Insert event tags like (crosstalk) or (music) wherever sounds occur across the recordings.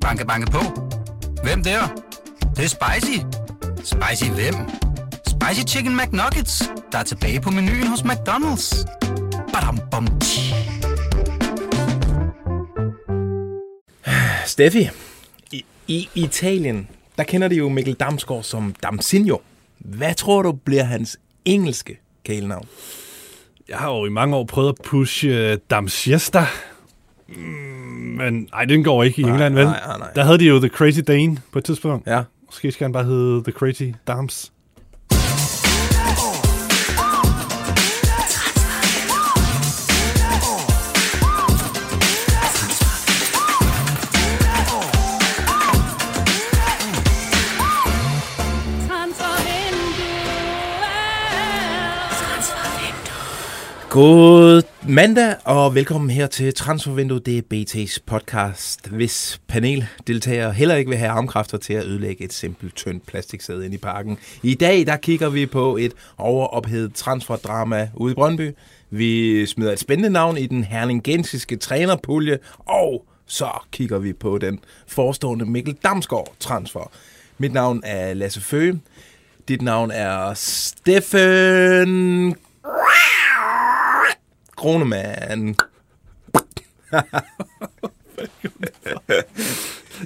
Banke, banke på. Hvem der? Det, det er spicy. Spicy hvem? Spicy Chicken McNuggets, der er tilbage på menuen hos McDonald's. Badum, bom, tji. Steffi, i, i Italien, der kender de jo Mikkel Damsgaard som Damsinho. Hvad tror du bliver hans engelske kælenavn? Jeg har jo i mange år prøvet at pushe uh, Damsiesta, men ej, den går ikke i Nej, England, vel? nej, nej, nej. Der havde de jo The Crazy Dane på et tidspunkt. Ja. Måske skal han bare hedde The Crazy Dams. God mandag, og velkommen her til Transfervinduet. Det er BT's podcast, hvis paneldeltagere heller ikke vil have armkræfter til at ødelægge et simpelt tyndt plastiksæde ind i parken. I dag der kigger vi på et overophedet transferdrama ude i Brøndby. Vi smider et spændende navn i den herningensiske trænerpulje, og så kigger vi på den forestående Mikkel Damsgaard transfer. Mit navn er Lasse Føge. Dit navn er Steffen Kronemann.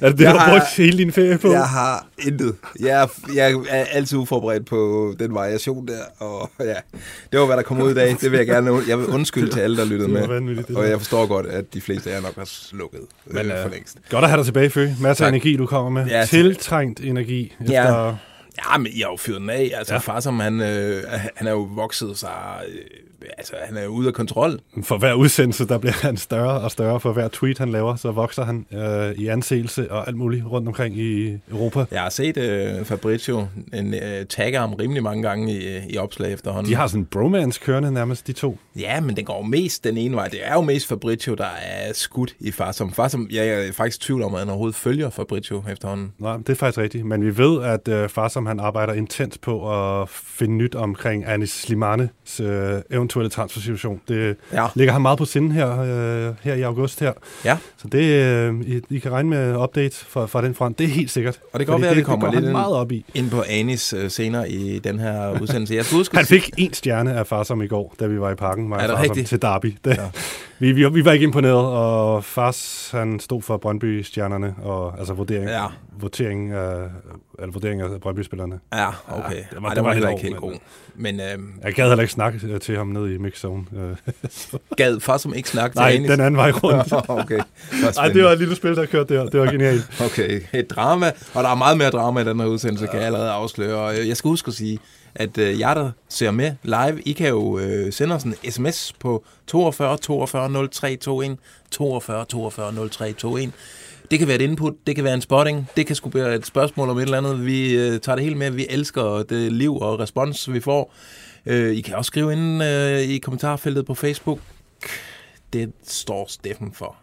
Er det det, Jeg du har brugt hele din ferie på? Jeg har intet. Jeg er, jeg er altid uforberedt på den variation der, og ja, det var, hvad der kom ud i dag. Det vil jeg gerne jeg vil undskylde til alle, der lyttede med. Og jeg forstår godt, at de fleste af jer nok har slukket Men, øh, øh, for længst. Godt at have dig tilbage, Føge. Masser af energi, du kommer med. Ja. Tiltrængt energi. Efter... Ja, men jeg har jo fyret den af. Altså, Ja. ja. far som han, øh, han er jo vokset sig... Øh, altså, han er jo ude af kontrol. For hver udsendelse, der bliver han større og større. For hver tweet, han laver, så vokser han øh, i anseelse og alt muligt rundt omkring i Europa. Jeg har set øh, Fabrizio en, øh, tagge ham rimelig mange gange i, i opslag efterhånden. De har sådan en bromance kørende nærmest, de to. Ja, men den går mest den ene vej. Det er jo mest Fabrizio, der er skudt i far som. Far som jeg er faktisk i tvivl om, at han overhovedet følger Fabrizio efterhånden. Nej, det er faktisk rigtigt. Men vi ved, at øh, far som han arbejder intens på at finde nyt omkring Anis Slimanes øh, eventuelle transfersituation. Det Ja. ligger ham meget på sinde her, øh, her i august her. Ja, Så det, øh, I, I kan regne med update fra, fra den front. Det er helt sikkert. Og det kan godt være, at det, kommer det lidt meget op i. ind på Anis øh, senere i den her udsendelse. Jeg huske, Han fik en stjerne af far som i går, da vi var i parken. Var Er det Farsom rigtigt? Til Derby. Det, Ja. (laughs) vi, vi, vi var ikke imponeret, og Fars han stod for Brøndby-stjernerne, og altså vurdering, Ja. votering af, eller vurdering af Brøndby-spillerne. Ja, okay. Ja, Ja, det det var- var, Ej, det var var heller helt ikke helt god. Men øh, Jeg gad heller ikke snakke til ham nede i mixzone. Øh, gad far som ikke snakke til Nej, Anis? den anden vej rundt. (laughs) okay. Nej, det var et lille spil, der kørte der. Det var genialt. Okay, et drama, og der er meget mere drama i den her udsendelse, kan jeg allerede afsløre. Og øh, jeg skal huske at sige, at øh, jer, der ser med live, I kan jo øh, sende os en sms på 42 42 0321, 42 42 0321. Det kan være et input, det kan være en spotting, det kan sgu være et spørgsmål om et eller andet. Vi øh, tager det helt med, vi elsker det liv og respons, vi får. Øh, I kan også skrive ind øh, i kommentarfeltet på Facebook. Det står Steffen for.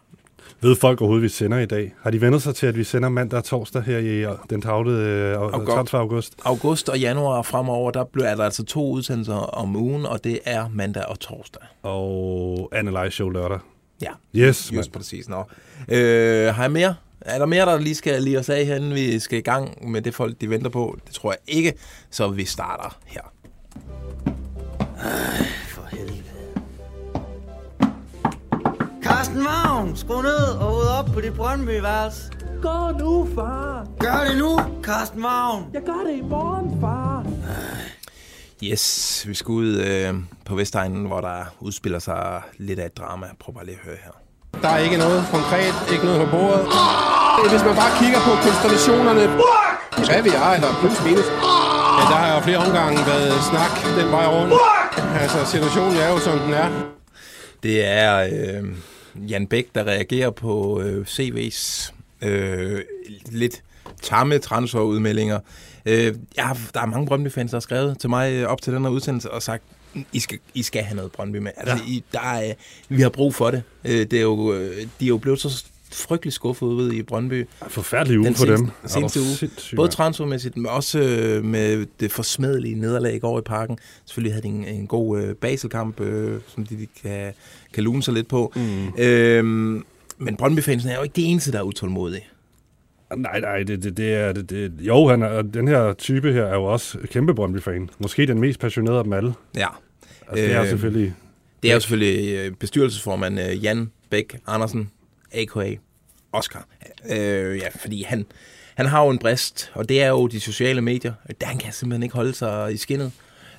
Ved folk overhovedet, vi sender i dag? Har de vendt sig til, at vi sender mandag og torsdag her i øh, den tavlede øh, August. transfer august? august og januar fremover, der bliver er der altså to udsendelser om ugen, og det er mandag og torsdag. Og Analyze Show lørdag. Ja, Yes, just præcis. Nå. Øh, har jeg mere? Er der mere, der lige skal lige os af her, inden vi skal i gang med det folk, de venter på? Det tror jeg ikke, så vi starter her. For helvede. Carsten Vagn, skru ned og hoved op på dit Brøndby-værelse. Gå nu, far. Gør det nu, Carsten Vagn. Jeg gør det i morgen, far. Yes, vi skal ud øh, på Vestegnen, hvor der udspiller sig lidt af et drama. Prøv bare lige at høre her. Der er ikke noget konkret, ikke noget på bordet. Hvis man bare kigger på konstellationerne, hvad vi er, eller plus minus, ja, der har jo flere omgange været snak den vej rundt. Altså, situationen er jo, som den er. Det er øh, Jan Bæk, der reagerer på øh, CV's øh, lidt tamme transferudmeldinger. Øh, jeg har, der er mange Brøndby-fans, der har skrevet til mig øh, op til den her udsendelse og sagt, I skal, I skal have noget Brøndby med. Altså, ja. I, der er, vi har brug for det. Øh, det er jo, øh, de er jo blevet så frygtelig skuffet ude i Brøndby. Forfærdelig uge Den for dem. seneste- Er du seneste uge. Både transfermæssigt, men også øh, med det forsmedelige nederlag i går i parken. Selvfølgelig havde de en, en god øh, baselkamp, øh, som de, de kan, kan lune sig lidt på. Mm. Øhm, men Brøndby-fansen er jo ikke de eneste, der er utålmodige. Nej, nej, det, det, det er... Det, det, jo, han er, den her type her er jo også kæmpe Brøndby-fan. Måske den mest passionerede af dem alle. Ja. Altså, det er Øh, selvfølgelig... Det er jo selvfølgelig øh, bestyrelsesformand øh, Jan Bæk Andersen, a.k.a. Oscar. Øh, ja, fordi han, han har jo en brist, og det er jo de sociale medier. Der han kan simpelthen ikke holde sig i skinnet.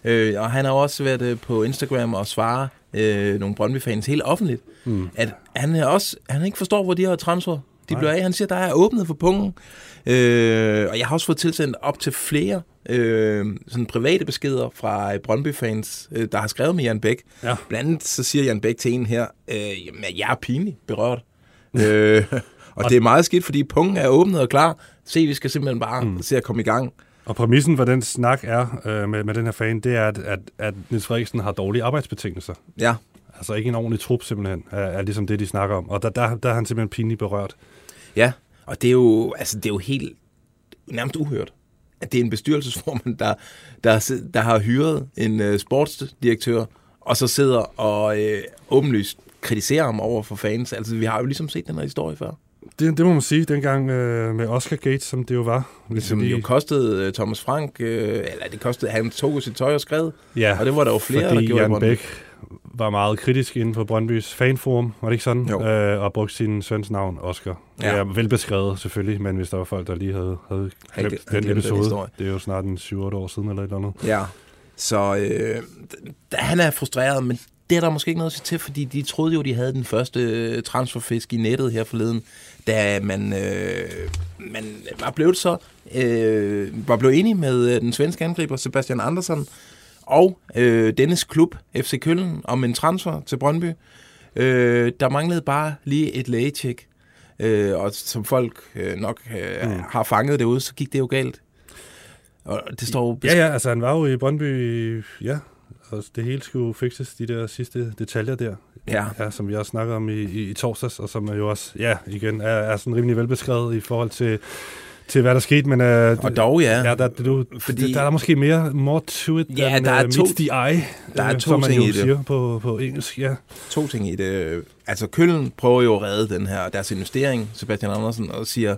Øh, og han har også været øh, på Instagram og svare øh, nogle Brøndby-fans helt offentligt, mm. at han er også han ikke forstår, hvor de her transfer de bliver af. Han siger, der er åbnet for pungen. Øh, og jeg har også fået tilsendt op til flere øh, sådan private beskeder fra Brøndby-fans, øh, der har skrevet med Jan Bæk. Ja. Blandt andet så siger Jan Bæk til en her, øh, jamen, jeg er pinligt berørt. øh, (laughs) og det er meget skidt, fordi pungen er åbnet og klar. Se, vi skal simpelthen bare mm. se at komme i gang. Og præmissen for den snak er øh, med, med den her fan, det er, at, at, at Niels Frederiksen har dårlige arbejdsbetingelser. Ja, Altså ikke en ordentlig trup simpelthen, er, er ligesom det, de snakker om. Og der, der, der er han simpelthen pinligt berørt. ja. Og det er jo, altså, det er jo helt nærmest uhørt, at det er en bestyrelsesformand, der, der, der har hyret en øh, sportsdirektør, og så sidder og øh, åbenlyst kritiserer ham over for fans. Altså, vi har jo ligesom set den her historie før. Det, det må man sige, dengang øh, med Oscar Gates, som det jo var. Hvis Som vi lige- jo kostede øh, Thomas Frank, øh, eller det kostede, han tog sit tøj og skred. Ja, Og det var der jo flere, fordi der gjorde Jan. Bæk var meget kritisk inden for Brøndbys fanforum, var det ikke sådan? Jo. Øh, og brugte sin søns navn, Oscar. Det Ja. er velbeskrevet selvfølgelig, men hvis der var folk, der lige havde, havde glemt den glemt episode, det er jo snart en 7-8 år siden eller et eller andet. Ja, så øh, han er frustreret, men det er der måske ikke noget at sige til, fordi de troede jo, de havde den første øh, transferfisk i nettet her forleden, da man, øh, man var blevet så øh, var blevet enig med øh, den svenske angriber Sebastian Andersson og øh, dennes klub, FC Køln, om en transfer til Brøndby. Øh, der manglede bare lige et lægetjek, øh, og som folk øh, nok øh, mm. har fanget derude, så gik det jo galt. Og det står jo Ja, ja, altså han var jo i Brøndby, ja, og det hele skulle fikses, de der sidste detaljer der, ja. ja, som vi også snakkede om i, i, i torsdags, og som er jo også, ja, igen, er, er sådan rimelig velbeskrevet i forhold til, til hvad der skete, men... Øh, Og dog, ja. Ja, der, du, Fordi- fordi, der er der måske mere more to it Ja, than der er uh, to- the eye, der er øh, to som man ting jo i det. siger på, på engelsk. Ja. to ting i det. Altså, Køln prøver jo at redde den her, deres investering, Sebastian Andersen, og siger,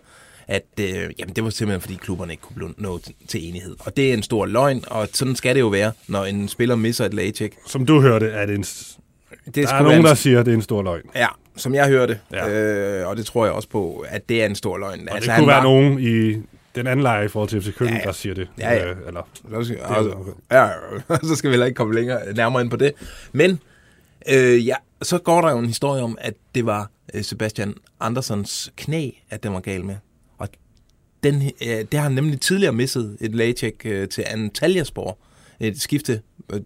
at øh, jamen, det var simpelthen, fordi klubberne ikke kunne nå til enighed. Og det er en stor løgn, og sådan skal det jo være, når en spiller misser et lægecheck. Som du hørte, er det en, Det der er nogen, være der en, siger, at det er en stor løgn. Ja, som jeg hørte, Ja. øh, og det tror jeg også på, at det er en stor løgn. Og altså, det kunne være nogen i den anden lejr i forhold til FC Køln, Ja, ja, der siger det. Ja, ja. Øh, eller, Så skal, altså, ja, (laughs) så skal vi heller ikke komme længere nærmere ind på det. Men øh, ja, så går der jo en historie om, at det var øh, Sebastian Andersens knæ, at den var gal med. Og den, øh, det har han nemlig tidligere misset et lægecheck øh, til Antalyaspor. Et skifte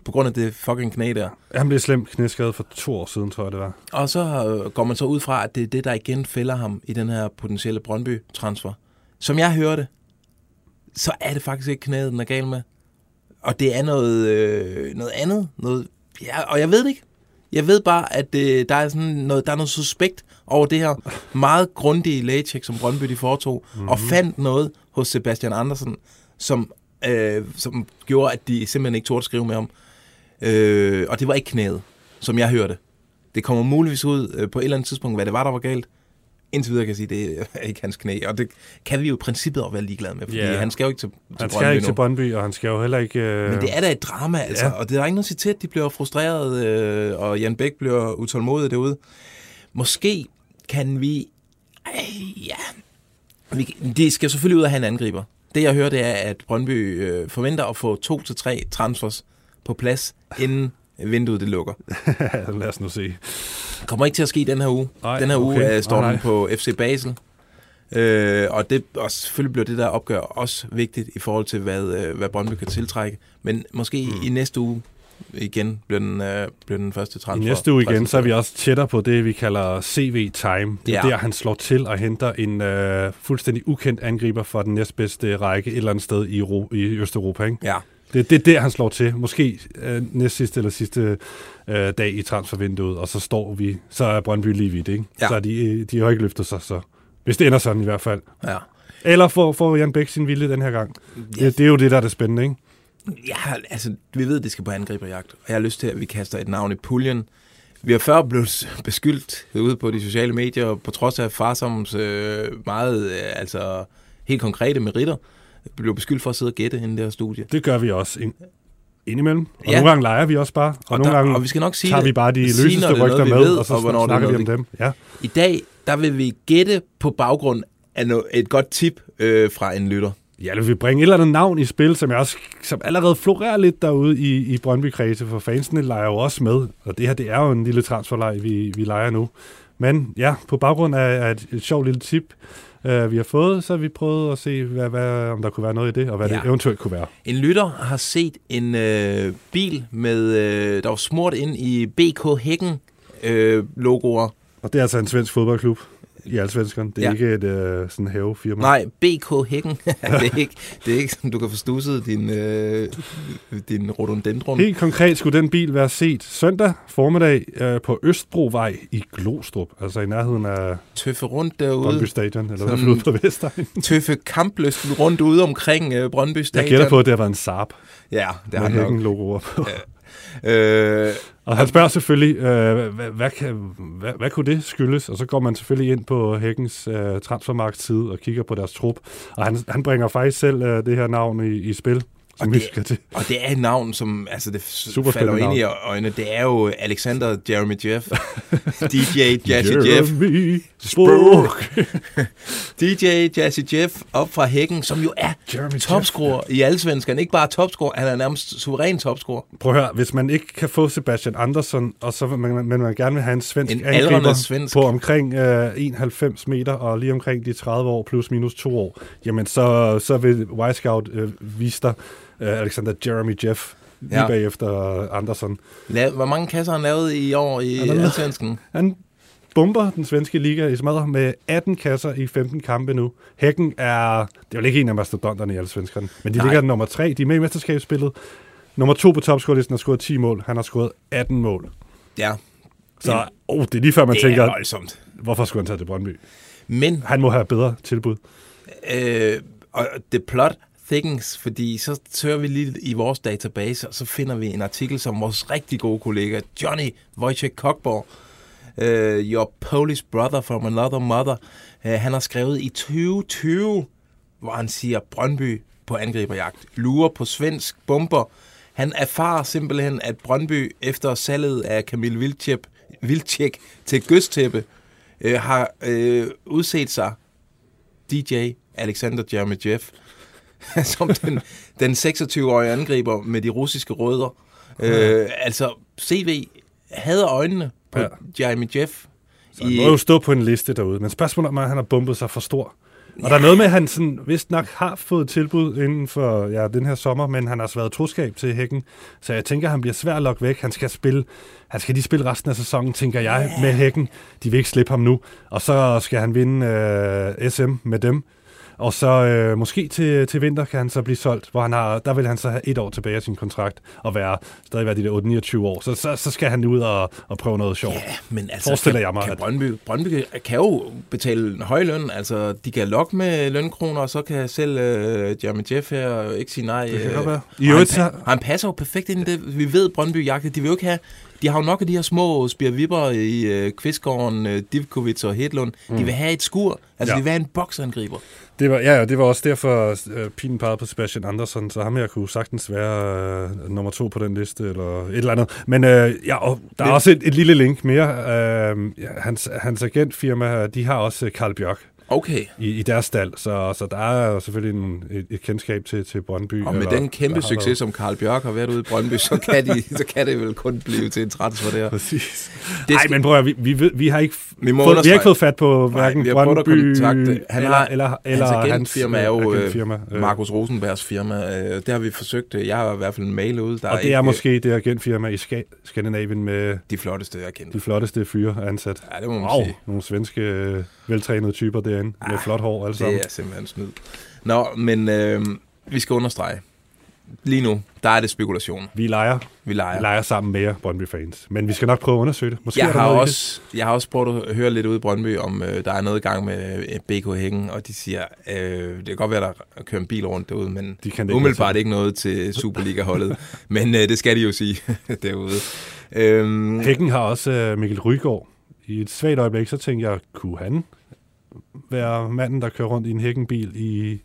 på grund af det fucking knæ der. han blev slemt knæskadet for to år siden, tror jeg det var. Og så øh, går man så ud fra, at det er det, der igen fælder ham i den her potentielle Brøndby-transfer. Som jeg hørte, så er det faktisk ikke knæet, den er gal med. Og det er noget, øh, noget andet. Noget, ja, og jeg ved det ikke. Jeg ved bare, at øh, der, er sådan noget, der er noget suspekt over det her meget grundige lægecheck, som Brøndby de foretog, mm-hmm. og fandt noget hos Sebastian Andersen, som, øh, som gjorde, at de simpelthen ikke turde at skrive med ham. Øh, og det var ikke knæet, som jeg hørte. Det kommer muligvis ud øh, på et eller andet tidspunkt, hvad det var, der var galt. Indtil videre kan jeg sige, det er ikke hans knæ. Og det kan vi jo i princippet også være ligeglade med, fordi Ja. han skal jo ikke til, til Han skal Brøndby ikke nu. til Brøndby, og han skal jo heller ikke... Øh, Men det er da et drama, altså. Ja. Og det er ikke noget at sige til, at de bliver frustreret, øh, og Jan Bæk bliver utålmodig derude. Måske kan vi... Ej, ja... Vi, de skal selvfølgelig ud og have en angriber. Det jeg hører, det er, at Brøndby øh, forventer at få to til tre transfers på plads, inden vinduet det lukker. (laughs) Lad os nu se. Kommer ikke til at ske den her uge. Nej, den her uge okay. står Nej, den nej. på FC Basel. Øh, og, det, og selvfølgelig bliver det der opgør også vigtigt i forhold til, hvad, øh, hvad Brøndby kan tiltrække. Men måske mm. i næste uge igen bliver den, øh, bliver den første I transfer. næste uge igen, så er vi også tættere på det, vi kalder CV-time. Det er Ja. der, han slår til og henter en øh, fuldstændig ukendt angriber fra den næstbedste række et eller andet sted i, Ro- i Østeuropa. Ikke? Ja, Det, det er der, han slår til. Måske øh, næst sidste eller sidste øh, dag i transfervinduet, og så står vi, så er Brøndby lige vidt, ikke? Ja. Så er de, øh, de har ikke løftet sig, så hvis det ender sådan i hvert fald. ja. Eller får, får Jan Bæk sin vilje den her gang. Ja. Det, det er jo det, der er det spændende, ikke? Ja, altså, vi ved, at det skal på angriberjagt. Og jeg har lyst til, at vi kaster et navn i puljen. Vi har før blevet (laughs) beskyldt ude på de sociale medier, på trods af Farsoms øh, meget, øh, altså helt konkrete meritter, blev beskyldt for at sidde og gætte inden det her studie. Det gør vi også ind, indimellem. Og Ja. nogle gange leger vi også bare. Og, Og nogle der- gange og vi skal nok sige tager vi bare de Sige, løseste er rygter med, ved, og så og hvornår er snakker vi om dem. Ja. I dag, der vil vi gætte på baggrund af no- et godt tip øh, fra en lytter. Ja, eller vi bringer et eller andet navn i spil, som, jeg også, som allerede florerer lidt derude i, i Brøndby Kredse, for fansene leger jo også med. Og det her, det er jo en lille transferleg, vi, vi leger nu. Men ja, på baggrund af, af et, et sjovt lille tip, øh, vi har fået, så har vi prøvet at se, hvad, hvad, om der kunne være noget i det, og hvad ja. det eventuelt kunne være. En lytter har set en øh, bil, med, øh, der var smurt ind i BK Hækken øh, logoer. Og det er altså en svensk fodboldklub i Allsvenskan. Det er Ja. ja. ikke et øh, sådan havefirma. Nej, BK Hækken. (laughs) det, er ikke, det er ikke sådan, du kan få stusset din, øh, din rhododendron. Helt konkret skulle den bil være set søndag formiddag øh, på Østbrovej i Glostrup, altså i nærheden af Tøffe rundt Brøndby derude. Stadion, eller i hvert fald ude på Vestegn. (laughs) Tøffe kampløst rundt ude omkring øh, Brøndby Jeg Stadion. gætter på, at det har været en Saab Ja, det har med han nok. hækken-logoer på. Øh, og han spørger selvfølgelig, øh, hvad, hvad, hvad, hvad kunne det skyldes? Og så går man selvfølgelig ind på Hækkens øh, og kigger på deres trup. Og han, han bringer faktisk selv øh, det her navn i, i spil, som Og vi det- skal til. Og det er et navn, som altså det Super falder ind i øjnene. Det er jo Alexander Jeremy Jeff. (laughs) DJ Jazzy Jeff. Spook. (laughs) DJ Jazzy Jeff op fra hækken, som jo er Jeremy topscorer i allsvenskan. Ikke bare topscorer, han er nærmest suveræn topscorer. Prøv at høre, hvis man ikke kan få Sebastian Andersson, og så man, men man gerne vil have en svensk En angriber svensk. på omkring øh, 91 meter, og lige omkring de 30 år, plus minus to år, jamen så, så vil Wisecout øh, vise dig Alexander Jeremy Jeff lige Ja. bagefter Andersson. La- Hvor mange kasser har han lavet i år i Han allsvenskan? Han bomber den svenske liga i smadret med 18 kasser i 15 kampe nu. Hækken er, det er jo ikke en af mastodonterne i alle svenskerne, men de Nej. Nej. ligger nummer 3. De er med i mesterskabsspillet. Nummer 2 på topscorelisten har scoret 10 mål. Han har scoret 18 mål. Ja, Så oh, det er lige før, man det tænker, er voldsomt. hvorfor skulle han tage til Brøndby? Men Han må have bedre tilbud. øh, og det plot thickens, fordi så søger vi lige i vores database, og så finder vi en artikel, som vores rigtig gode kollega, Johnny Wojciech Kokborg, uh, Your Polish Brother from Another Mother, uh, han har skrevet i 2020, hvor han siger, Brøndby på angriberjagt, lurer på svensk bomber. Han erfarer simpelthen, at Brøndby efter salget af Kamil Vilcek, Vilcek til Gøstæppe, øh, har øh, udset sig DJ Alexander Jeremy Jeff (laughs) som den, den 26-årige angriber med de russiske rødder. Øh, altså, CV havde øjnene på ja. Ja. Jeremy Jeff. Så han må jo stå på en liste derude. Men spørgsmålet er, om han har bumpet sig for stor. Og der er noget med, at han sådan, vist nok har fået tilbud inden for ja, den her sommer, men han har altså været troskab til Hækken. Så jeg tænker, han bliver svær at lokke væk. Han skal spille, han skal lige spille resten af sæsonen, tænker jeg, yeah. med Hækken. De vil ikke slippe ham nu. Og så skal han vinde øh, SM med dem. Og så øh, måske til, til vinter kan han så blive solgt, hvor han har, der vil han så have et år tilbage af sin kontrakt og være, stadig være de der 29 år. Så, så, så skal han ud og, og prøve noget sjovt. Ja, men altså, Forestiller kan, jeg mig, kan at- Brøndby, Brøndby kan jo betale en høj løn. Altså, de kan lokke med lønkroner, og så kan selv øh, Jeremy Jeff her ikke sige nej. Det kan øh, være. I og han, pa- han passer jo perfekt ind i det. Vi ved, Brøndby jagter. De vil jo ikke have... De har jo nok af de her små spirvipper i øh, Kvistgården, øh, Divkovic og Hedlund. Mm. De vil have et skur. Altså, ja. De vil have en boksangriber. Det var, ja, ja, det var også derfor, øh, pilen pegede på Sebastian Andersson, så ham her kunne sagtens være øh, nummer to på den liste, eller et eller andet. Men øh, ja, og der er også et, et lille link mere. Øh, hans, hans agentfirma, de har også øh, Karl Bjørk Okay. i, i deres stald, så, så der er selvfølgelig en, et, et kendskab til, til Brøndby. Og med eller- den kæmpe der succes, været- som Karl Bjørk har været ude i Brøndby, så kan, de, så kan det vel kun blive til en transfer der. Præcis. Det Nej, skal- men prøv at, vi, vi, vi har ikke Vi må fået, vi har ikke fået fat på hverken vi har prøvet at Brøndby kontakte- han eller, har- eller, eller hans agentfirma er jo øh, agentfirma, øh, Markus Rosenbergs firma. Øh, det har vi forsøgt. Jeg har i hvert fald en mail ude. Der Og det ikke, er måske det agentfirma i Ska- Skandinavien med de flotteste, jeg kender. de flotteste fyre ansat. Ja, det må man Wow, sige. nogle svenske veltrænede typer derinde med flot hår alle sammen. Det er simpelthen snyd. Nå, men øh, vi skal understrege. Lige nu, der er det spekulation. Vi leger, Vi vi leger. leger sammen med jer, Brøndby-fans. Men vi skal nok prøve at undersøge det. Måske Jeg er der har, også, jeg har også prøvet at høre lidt ude i Brøndby, om øh, der er noget i gang med øh, BK Hækken, og de siger, øh, det kan godt være, der kører en bil rundt derude, men De kan det ikke umiddelbart lade sig. ikke noget til Superliga-holdet. (laughs) men øh, det skal de jo sige (laughs) derude. Øhm, Hækken har også øh, Mikkel Rygaard. I et svagt øjeblik, så tænkte jeg, kunne han være manden, der kører rundt i en Hækkenbil i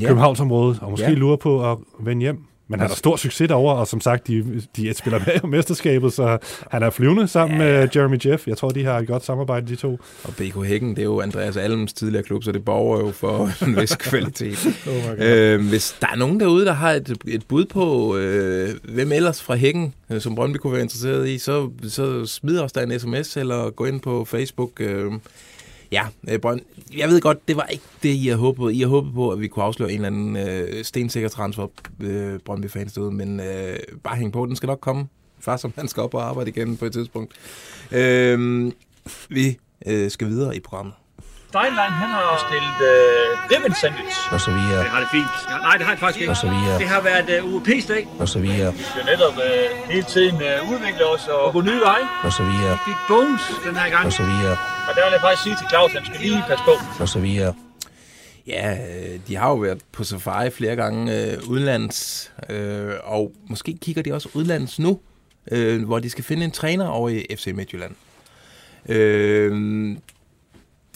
ja. Københavnsområdet, og måske Ja. lurer på at vende hjem. Men han har stor succes derovre, og som sagt, de, de spiller med i mesterskabet, så han er flyvende sammen ja. med Jeremy Jeff. Jeg tror, de har et godt samarbejde, de to. Og BK Hækken, det er jo Andreas Alms tidligere klub, så det borger jo for (laughs) en vis kvalitet. (laughs) Oh øh, hvis der er nogen derude, der har et, et bud på, øh, hvem ellers fra Hækken, øh, som Brøndby kunne være interesseret i, så, så smid os der en sms, eller gå ind på Facebook. Øh, ja, øh, Brønd, jeg ved godt, det var ikke det, I havde håbet på. I havde håbet på, at vi kunne afsløre en eller anden øh, stensikker transfer, øh, Brøndby-fans derude, men øh, bare hæng på, den skal nok komme. Far som han skal op og arbejde igen på et tidspunkt. Øh, vi øh, skal videre i programmet. Steinlein, han har stillet øh, ribbon sandwich. og så videre, Det har det fint. Ja, nej, det har det faktisk ikke. og så videre, Det har været øh, UEP's dag. og så videre, Vi skal netop øh, hele tiden øh, udvikle os og gå nye veje. og så videre, Vi fik Bones den her gang. og så videre, Og der vil jeg faktisk sige til Claus, at han skal lige passe på. og så videre. Ja, øh, de har jo været på safari flere gange øh, udlands, øh, og måske kigger de også udlands nu, øh, hvor de skal finde en træner over i FC Midtjylland. Øh,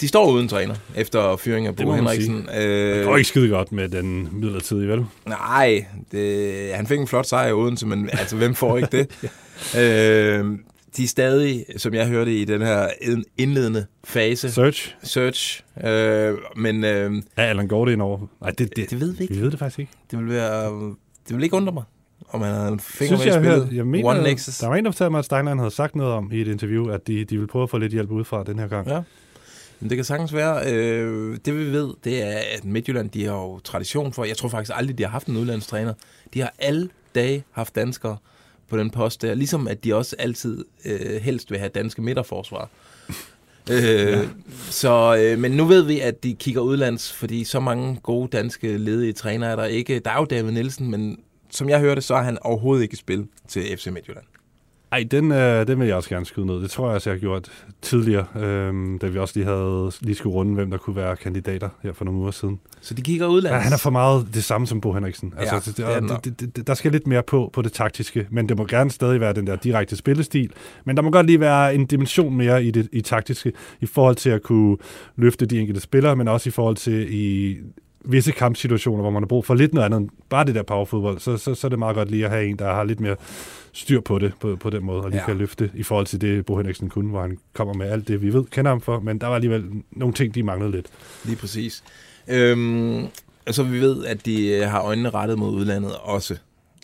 de står uden træner efter fyring af Bo Henriksen. Øh, Det går ikke skide godt med den midlertidige, vel? Nej, det, han fik en flot sejr i Odense, men altså, hvem får ikke det? (laughs) øh, de er stadig, som jeg hørte i den her ind- indledende fase, Search. search, øh, men øh, Er Allan ind over? Nej, det, det, det ved vi ikke. vi ved det faktisk ikke. Det vil være, det vil ikke undre mig, om han havde en finger Synes med jeg, i spillet. hørte, jeg mener, One Nexus. der var en, der fortalte mig, at Steinlein havde sagt noget om i et interview, at de, de ville prøve at få lidt hjælp udefra den her gang. Ja. Men det kan sagtens være. Øh, det vi ved, det er, at Midtjylland, de har jo tradition for, jeg tror faktisk aldrig, de har haft en udlandstræner. De har alle dage haft danskere på den post der. Ligesom at de også altid øh, helst vil have danske midterforsvar. (laughs) øh, ja. Så, øh, men nu ved vi, at de kigger udlands, fordi så mange gode danske ledige trænere er der ikke. Der er jo David Nielsen, men som jeg hørte, så er han overhovedet ikke i spil til FC Midtjylland. Ej, den, øh, den vil jeg også gerne skyde ned. Det tror jeg også, jeg har gjort tidligere, øh, da vi også lige havde lige skulle runde, hvem der kunne være kandidater her for nogle uger siden. Så de kigger udlands. Ja, han er for meget det samme som Bo Henriksen. Ja, Altså, det han det, nok. det, det, det, der skal lidt mere på på det taktiske, men det må gerne stadig være den der direkte spillestil. Men der må godt lige være en dimension mere i det i taktiske, i forhold til at kunne løfte de enkelte spillere, men også i forhold til i visse kampsituationer, hvor man har brug for lidt noget andet end bare det der powerfodbold, så, så, så er det meget godt lige at have en, der har lidt mere styr på det på, på den måde, og lige Ja. kan løfte i forhold til det, Bo Henriksen kunne, hvor han kommer med alt det, vi ved, kender ham for, men der var alligevel nogle ting, de manglede lidt. Lige præcis. Øhm, altså, vi ved, at de øh, har øjnene rettet mod udlandet også.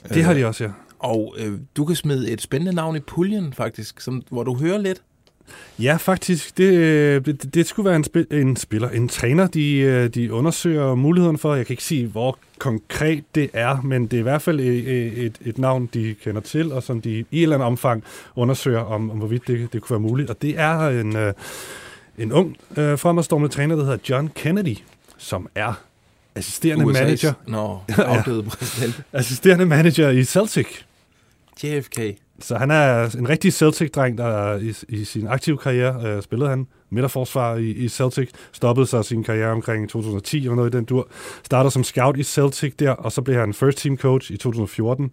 Det har de også, ja. Og øh, du kan smide et spændende navn i puljen, faktisk, som, hvor du hører lidt. Ja, faktisk. Det, det, det, det skulle være en, spil, en spiller, en træner, de, øh, de undersøger muligheden for. Jeg kan ikke sige, hvor konkret det er, men det er i hvert fald et, et, et navn, de kender til, og som de i et eller andet omfang undersøger, om, om hvorvidt det, det kunne være muligt. Og det er en, øh, en ung øh, fremadstormende træner, der hedder John Kennedy, som er assisterende USA's manager, Nå, (laughs) afdøde præsident. assisterende manager i Celtic. JFK. Så han er en rigtig Celtic-dreng, der i, i sin aktive karriere øh, spillede han midterforsvar i, i Celtic, stoppede sig sin karriere omkring 2010 eller noget i den dur, starter som scout i Celtic der, og så blev han first team coach i 2014,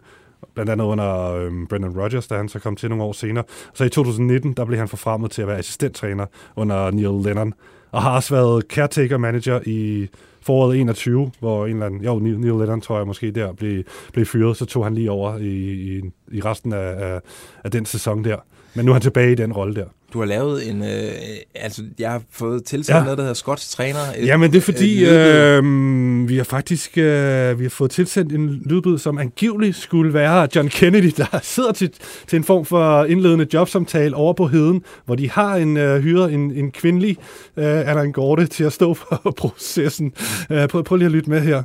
blandt andet under øh, Brendan Rodgers, da han så kom til nogle år senere. Så i 2019, der blev han forfremmet til at være assistenttræner under Neil Lennon, og har også været caretaker manager i foråret 21, hvor en eller anden, jo, Neil Lennon tror jeg måske der blev, blev fyret, så tog han lige over i, i, i resten af, af, af den sæson der. Men nu er han tilbage i den rolle der. Du har lavet en... Øh, altså, jeg har fået tilsat ja. Noget, der hedder Skotsk Træner. Et, Jamen det er fordi, øh, vi har faktisk øh, vi har fået tilsendt en lydbid, som angiveligt skulle være John Kennedy, der (laughs) sidder til, til en form for indledende jobsamtale over på heden, hvor de har en øh, hyret en, en kvindelig øh, Allan Gorte til at stå for (laughs) processen. Øh, prøv, prøv lige at lytte med her.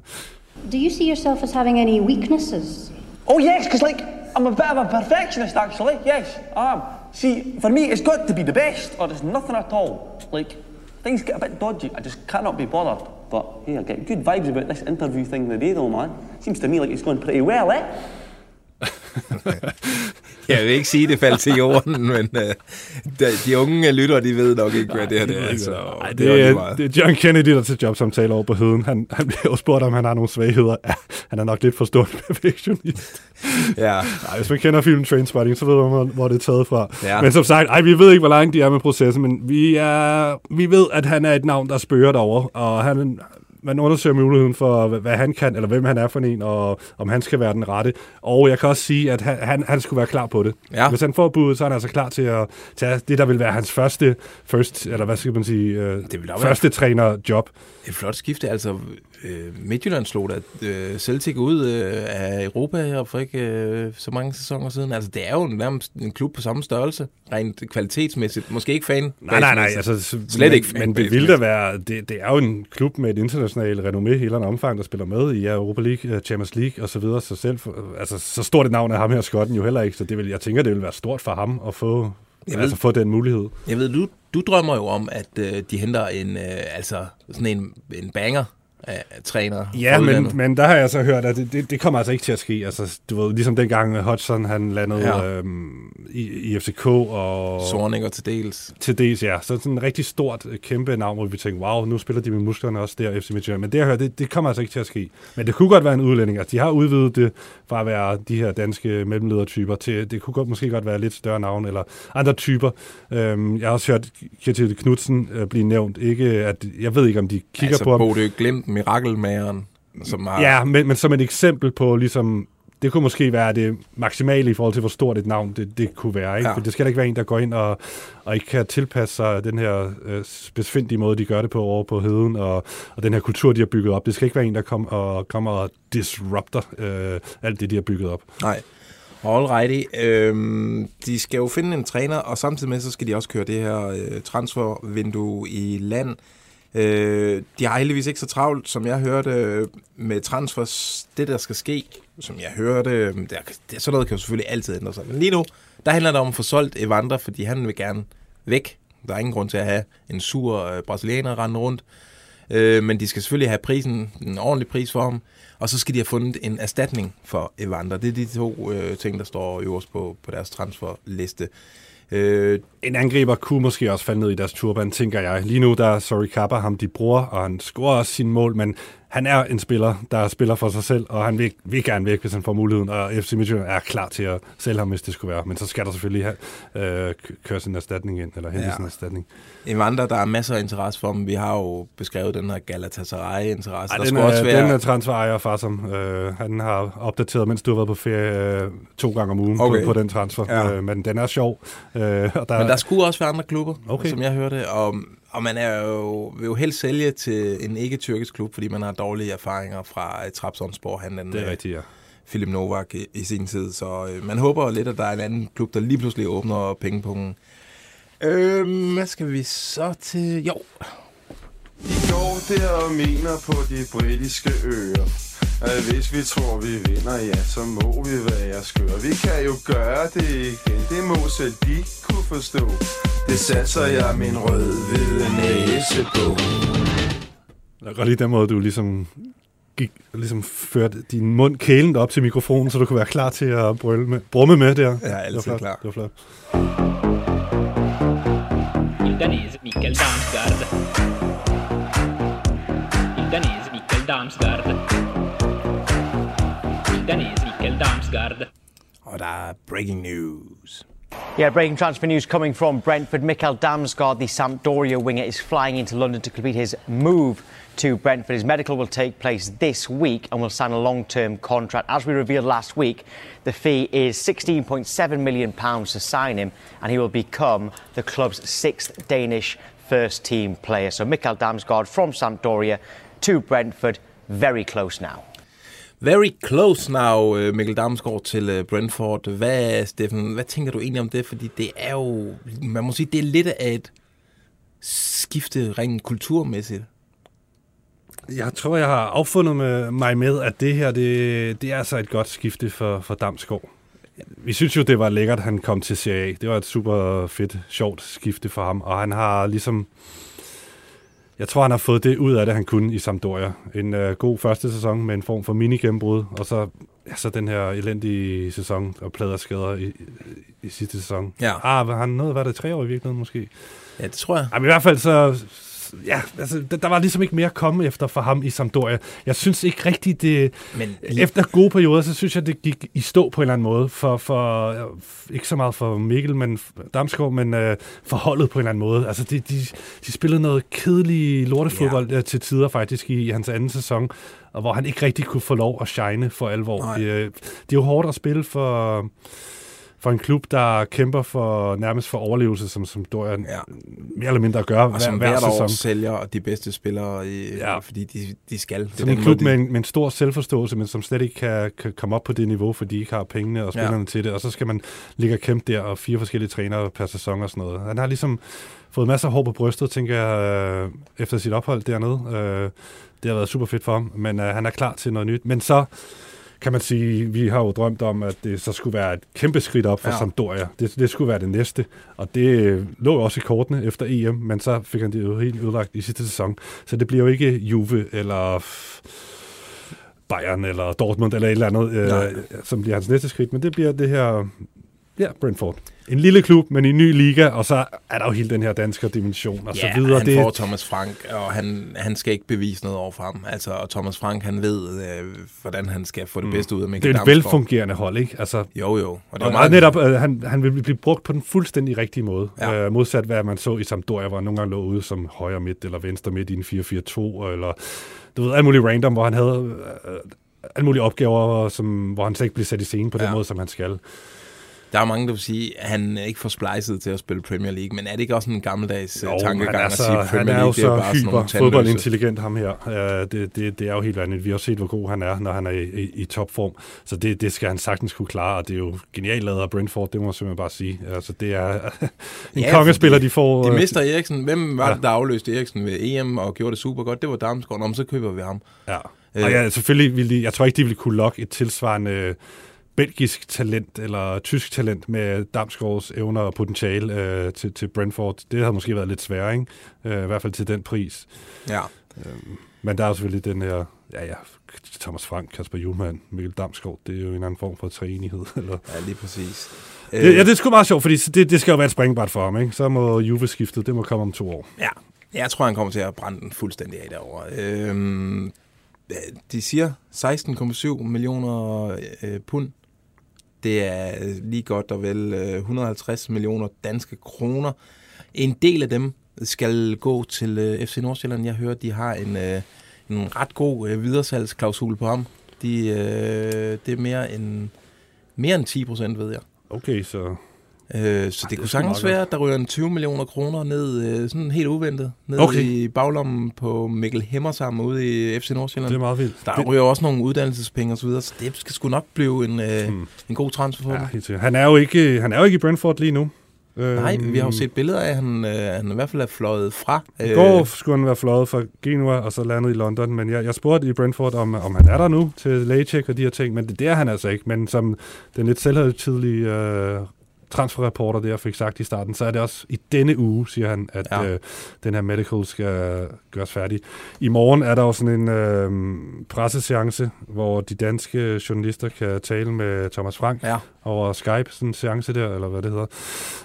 Do you see yourself as having any weaknesses? Oh yes, because like I'm a bit of a perfectionist actually. Yes, I am. See, for me, it's got to be the best, or there's nothing at all. Like things get a bit dodgy. I just cannot be bothered. But hey, I get good vibes about this interview thing today, though, man. Seems to me like it's going pretty well, eh? (laughs) Jeg vil ikke sige, at det faldt til jorden, men uh, de, unge lytter, de ved nok ikke, hvad det her det er. Så Ej, det, det, er det er John Kennedy, der til jobsamtale over på heden. Han, han bliver jo spurgt, om han har nogle svagheder. Ja, han er nok lidt for stor (laughs) perfektionist. Ja. Ej, hvis man kender filmen Trainspotting, så ved man, hvor, hvor det er taget fra. Ja. Men som sagt, ej, vi ved ikke, hvor langt de er med processen, men vi, er, vi ved, at han er et navn, der spørger derovre, og han, man undersøger muligheden for, hvad, hvad han kan, eller hvem han er for en, og om han skal være den rette. Og jeg kan også sige, at han, han, han skulle være klar på det. Ja. Hvis han får budet, så er han altså klar til at tage det, der vil være hans første, first, eller hvad skal man sige, øh, Det vil første trænerjob. Et flot skifte. Altså, øh, Midtjylland slog da øh, Celtic ud øh, af Europa her for ikke øh, så mange sæsoner siden. Altså, det er jo nærmest en klub på samme størrelse, rent kvalitetsmæssigt. Måske ikke fan. Nej, nej, nej. Altså, Slet men, ikke Men det ville da være... Det, det er jo en klub med et internationalt renommé i hele omfang, der spiller med i Europa League, øh, Champions League og så videre. Så, selv, altså, så stort et navn er ham her skotten jo heller ikke, så det vil, jeg tænker, det vil være stort for ham at få, Jeg ved- altså, få den mulighed. Jeg ved, du, du drømmer jo om, at øh, de henter en, øh, altså, sådan en, en banger af træner. Ja, men, men der har jeg så hørt, at det, det, det kommer altså ikke til at ske. Altså, du ved, ligesom dengang Hodgson han landede Ja. øhm, i, i FCK og... Sorninger til dels. Til dels, ja. Så sådan en rigtig stort, øh, kæmpe navn, hvor vi tænker, wow, nu spiller de med musklerne også der, FC Midtjylland. Men det, jeg hører, det, det kommer altså ikke til at ske. Men det kunne godt være en udlænding. Altså, de har udvidet det fra at være de her danske mellemledertyper til, det kunne godt, måske godt være lidt større navn, eller andre typer. Øhm, jeg har også hørt Kjetil Knudsen øh, blive nævnt. Ikke, at, jeg ved ikke, om de kigger altså, på ham. Bodø Glimt, mirakelmageren, som har... Ja, men, men som et eksempel på ligesom, det kunne måske være det maksimale i forhold til, hvor stort et navn det, det kunne være. Ikke? Ja. For det skal ikke være en, der går ind og, og ikke kan tilpasse sig den her øh, specifindige måde, de gør det på over på heden, og, og den her kultur, de har bygget op. Det skal ikke være en, der kom og, kommer og disrupter øh, alt det, de har bygget op. Nej. Alrighty. Øhm, de skal jo finde en træner, og samtidig med, så skal de også køre det her øh, transfervindue i land. Øh, de har heldigvis ikke så travlt, som jeg hørte øh, med transfers. Det, der skal ske, som jeg hørte, øh, der, der, sådan noget kan jo selvfølgelig altid ændre sig. Men lige nu, der handler det om at få solgt Evander, fordi han vil gerne væk. Der er ingen grund til at have en sur øh, brasilianer rende rundt. Øh, men de skal selvfølgelig have prisen, en ordentlig pris for ham. Og så skal de have fundet en erstatning for Evander. Det er de to øh, ting, der står øverst på, på deres transferliste. Øh, En angriber kunne måske også falde ned i deres turban, tænker jeg. Lige nu der er Sorry Kappa ham, de bruger, og han scorer også sine mål, men han er en spiller, der spiller for sig selv, og han vil, vil gerne væk, hvis han får muligheden, og FC Midtjylland er klar til at sælge ham, hvis det skulle være. Men så skal der selvfølgelig have, øh, køre sin erstatning ind, eller hente Ja. ja. sin erstatning. Evander, der er masser af interesse for dem. Vi har jo beskrevet den her Galatasaray-interesse. Ej, der den, er, også være... den er transfer ejer far som. Øh, han har opdateret, mens du har været på ferie øh, to gange om ugen Okay. på, på den transfer. Ja. Øh, men den er sjov. Øh, og der, Men der skulle også være andre klubber, Okay. som jeg hørte. Og, og man er jo, vil jo helst sælge til en ikke-tyrkisk klub, fordi man har dårlige erfaringer fra uh, Trabzonspor, han den, det er øh, rigtigt, ja. Philip Novak i, i sin tid. Så øh, man håber lidt, at der er en anden klub, der lige pludselig åbner pengepungen. Øhm, hvad skal vi så til? Jo, De går der og mener på de britiske øer at hvis vi tror vi vinder, ja, så må vi være skøre Vi kan jo gøre det igen, det må selv de kunne forstå Det satser jeg min rød-hvide næse på Jeg kan godt lide den måde, du ligesom gik, ligesom førte din mund kælende op til mikrofonen, så du kunne være klar til at brølle med, brumme med der. Jeg er altid det var flot. klar. Det var flot. Il danese Mikkel Damsgaard. Il danese Mikkel Damsgaard. Il danese Mikkel Damsgaard. og der er breaking news. Yeah, breaking transfer news coming from Brentford. Mikkel Damsgaard, the Sampdoria winger, is flying into London to complete his move to Brentford. His medical will take place this week and will sign a long-term contract. As we revealed last week, the fee is 16.7 million pounds to sign him, and he will become the club's sixth Danish first-team player. So Mikkel Damsgaard from Sampdoria to Brentford, very close now. Very close now, øh, Mikkel Damsgaard til øh, Brentford. Hvad, Steffen, hvad tænker du egentlig om det? Fordi det er jo, man må sige, det er lidt af et skifte rent kulturmæssigt. Jeg tror, jeg har affundet med, mig med, at det her, det, det er altså et godt skifte for, for Damsgaard. Vi synes jo, det var lækkert, at han kom til Serie A. Det var et super fedt, sjovt skifte for ham, og han har ligesom... Jeg tror, han har fået det ud af det, han kunne i Sampdoria. En øh, god første sæson med en form for mini-gennembrud, og så, ja, så den her elendige sæson og pladerskader i, i, i sidste sæson. Ja. Ah, var han noget, var det tre år i virkeligheden måske? Ja, det tror jeg. Jamen, i hvert fald så... Ja, altså, der, der var ligesom ikke mere at komme efter for ham i Sampdoria. Jeg synes ikke rigtigt, det... Men Efter gode perioder, så synes jeg, det gik i stå på en eller anden måde. For, for ikke så meget for Mikkel, men Damsgaard, men øh, for holdet på en eller anden måde. Altså, de, de, de spillede noget kedelig lortefodbold ja. til tider faktisk i, i hans anden sæson, og hvor han ikke rigtig kunne få lov at shine for alvor. Nej. Det, øh, det er jo hårdt at spille for for en klub, der kæmper for nærmest for overlevelse, som, som Dorian ja. mere eller mindre gør Og hver, som hver hvert år sæson. sælger de bedste spillere, i, ja. fordi de, de skal. Det er Som en klub måde, med de- en, med en stor selvforståelse, men som slet ikke kan, kan komme op på det niveau, fordi de ikke har pengene og spillerne ja. til det. Og så skal man ligge og kæmpe der, og fire forskellige trænere per sæson og sådan noget. Han har ligesom fået masser af hår på brystet, tænker jeg, øh, efter sit ophold dernede. Øh, det har været super fedt for ham, men øh, han er klar til noget nyt. Men så kan man sige, vi har jo drømt om, at det så skulle være et kæmpe skridt op for Ja. Sampdoria. Det, det skulle være det næste, og det lå jo også i kortene efter EM, men så fik han det jo helt ødelagt i sidste sæson. Så det bliver jo ikke Juve eller Bayern eller Dortmund eller et eller andet, Nej. øh, som bliver hans næste skridt, men det bliver det her, ja, Brentford. En lille klub, men i en ny liga, og så er der jo hele den her danske dimension og ja, så videre. han det, får Thomas Frank, og han, han skal ikke bevise noget over for ham. Altså, og Thomas Frank, han ved, øh, hvordan han skal få det bedste ud af det Mikkel er et Damsgaard. velfungerende hold, ikke? Altså, Jo, jo. Og det og meget, netop, øh, han, han vil blive brugt på den fuldstændig rigtige måde. Ja. Øh, modsat hvad man så i Sampdoria, hvor han nogle gange lå ude som højre midt eller venstre midt i en 4-4-2, eller du ved, alt muligt random, hvor han havde øh, alle mulige opgaver, som, hvor han slet ikke blev sat i scene på den Ja. måde, som han skal. Der er mange, der vil sige, at han ikke får splicet til at spille Premier League, men er det ikke også en gammeldags jo, Jo, tankegang er, at så, sige, at han Premier er League jo det er så bare hyper fodboldintelligent, ham her. Uh, det, det, det er jo helt vanvittigt. Vi har også set, hvor god han er, når han er i, i, i topform. Så det, det skal han sagtens kunne klare, og det er jo genialt lavet af Brentford, det må jeg simpelthen bare sige. Altså, det er (laughs) en Ja, kongespiller, de får... De øh, mister Eriksen. Hvem var Ja. det, der afløste Eriksen ved EM og gjorde det super godt? Det var Damsgaard. Om så køber vi ham. Ja. Øh. Og ja, selvfølgelig ville de, jeg tror ikke, de ville kunne lokke et tilsvarende øh, belgisk talent eller tysk talent med Damsgaards evner og potentiale øh, til, til Brentford. Det havde måske været lidt sværere, ikke? Øh, i hvert fald til den pris. Ja. Øhm, men der er jo selvfølgelig den her, ja ja, Thomas Frank, Kasper Juhlmann, Mikkel Damsgaard, det er jo en anden form for træenighed. (laughs) Eller... Ja, lige præcis. Det, ja, det er sgu meget sjovt, fordi det, det skal jo være et springbræt for ham, ikke? Så må Juve skiftet, det må komme om to år. Ja, jeg tror, han kommer til at brænde den fuldstændig af derovre. Øhm, de siger 16,7 millioner øh, pund. Det er øh, lige godt og vel øh, 150 millioner danske kroner. En del af dem skal gå til øh, FC Nordsjælland. Jeg hører, de har en, en ret god videresalgsklausul på ham. De, det er mere end, mere end 10 procent, ved jeg. Okay, så... Øh, så det, er det sgu kunne sagtens være, at der ryger en 20 millioner kroner ned, øh, sådan helt uventet, ned Okay. i baglommen på Mikkel Hemmersam ude i FC Nordsjælland. Det er meget vildt. Der Det- ryger også nogle uddannelsespenge og så videre, så det skal sgu nok blive en, øh, Hmm. en god transfer for Ja, dem. Han er jo ikke, han er jo ikke i Brentford lige nu. Nej, vi har jo Øhm, set billeder af, at han, øh, han i hvert fald er fløjet fra. I går skulle han være fløjet fra Genua og så landet i London, men jeg, jeg spurgte i Brentford, om, om han er der nu til lægecheck og de her ting, men det, det er han altså ikke. Men som den lidt selvhøjtidlige øh, transferreporter der fik sagt i starten, så er det også i denne uge, siger han, at Ja. øh, den her medical skal gøres færdig. I morgen er der jo sådan en øh, presseseance, hvor de danske journalister kan tale med Thomas Frank Ja. over Skype, sådan en seance der, eller hvad det hedder.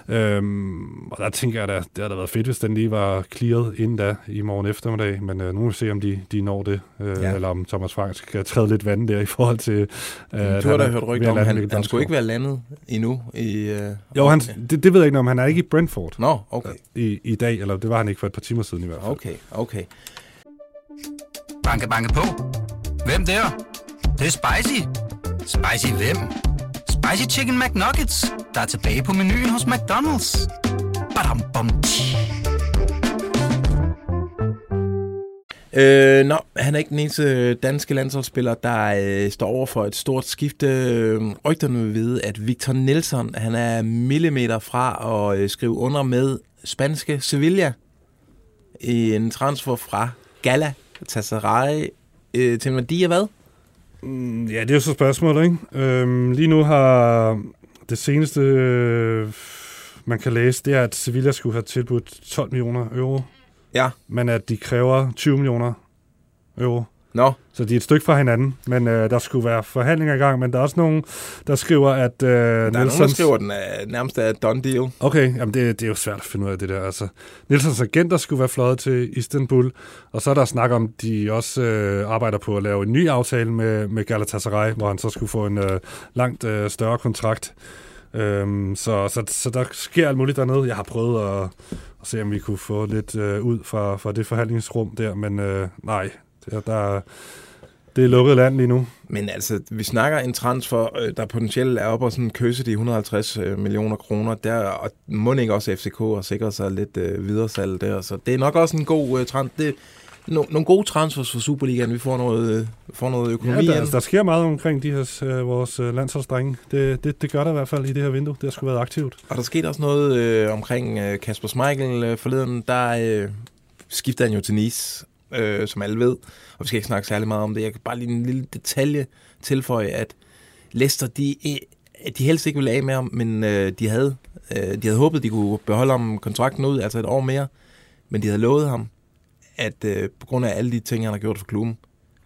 Øhm, og der tænker jeg, at det havde da været fedt, hvis den lige var clearet inden da i morgen eftermiddag, men øh, nu må vi se, om de, de når det, øh, Ja. eller om Thomas Frank skal træde lidt vand der i forhold til... Øh, du har da hørt rygter om, at han, han skulle ikke være landet endnu. I, øh, Jo, han, det, det ved jeg ikke, om han er ikke i Brentford Nå, okay. i, i dag, eller det var han ikke for et par timer siden i hvert fald. Okay, okay. Banke, banke på. Hvem der? Det, det er spicy. Spicy hvem? Spicy Chicken McNuggets, der er tilbage på menuen hos McDonald's. Badum, bom, tji. Øh, nå, han er ikke den eneste øh, danske landsholdsspiller, der øh, står over for et stort skifte. Øh, Rygterne vil vide, at Victor Nelson han er millimeter fra at øh, skrive under med spanske Sevilla i en transfer fra Galatasaray øh, til en værdi af hvad? Mm, ja, det er jo så spørgsmålet, ikke? Øhm, lige nu har det seneste, øh, man kan læse, det er, at Sevilla skulle have tilbudt 12 millioner euro Ja. Men at de kræver 20 millioner euro. Nå. Så de er et stykke fra hinanden, men øh, der skulle være forhandlinger i gang, men der er også nogen, der skriver, at øh, Der er nogen, der skriver, at den er nærmest er done deal. Okay, jamen det, det er jo svært at finde ud af det der. Altså, Nelsons agenter skulle være fløjet til Istanbul, og så er der snak om, de også øh, arbejder på at lave en ny aftale med, med Galatasaray, hvor han så skulle få en øh, langt øh, større kontrakt. Øhm, så, så, så der sker alt muligt dernede. Jeg har prøvet at, at se, om vi kunne få lidt øh, ud fra, fra det forhandlingsrum der, men øh, nej, der, der, det er lukket land lige nu. Men altså, vi snakker en transfer, øh, der potentielt er oppe og sådan køse de 150 millioner kroner. Der, og må ikke også FCK har sikret sig lidt øh, videresalg der. Så det er nok også en god øh, trans. Det, no, nogle gode transfers for Superligaen. Vi får noget, øh, får noget økonomi Ja, der, der sker meget omkring de her, øh, vores øh, landsholdsdrenge. Det, det, det gør der i hvert fald i det her vindue. Det har sgu været aktivt. Og der skete også noget øh, omkring øh, Kasper Schmeichel øh, forleden. Der øh, skiftede han jo til Nice, øh, som alle ved. Og vi skal ikke snakke særlig meget om det. Jeg kan bare lige en lille detalje tilføje, at Leicester, de, øh, de helst ikke ville af med ham, men øh, de, havde, øh, de havde håbet, de kunne beholde ham kontrakten ud, altså et år mere. Men de havde lovet ham, at øh, på grund af alle de ting, han har gjort for klubben,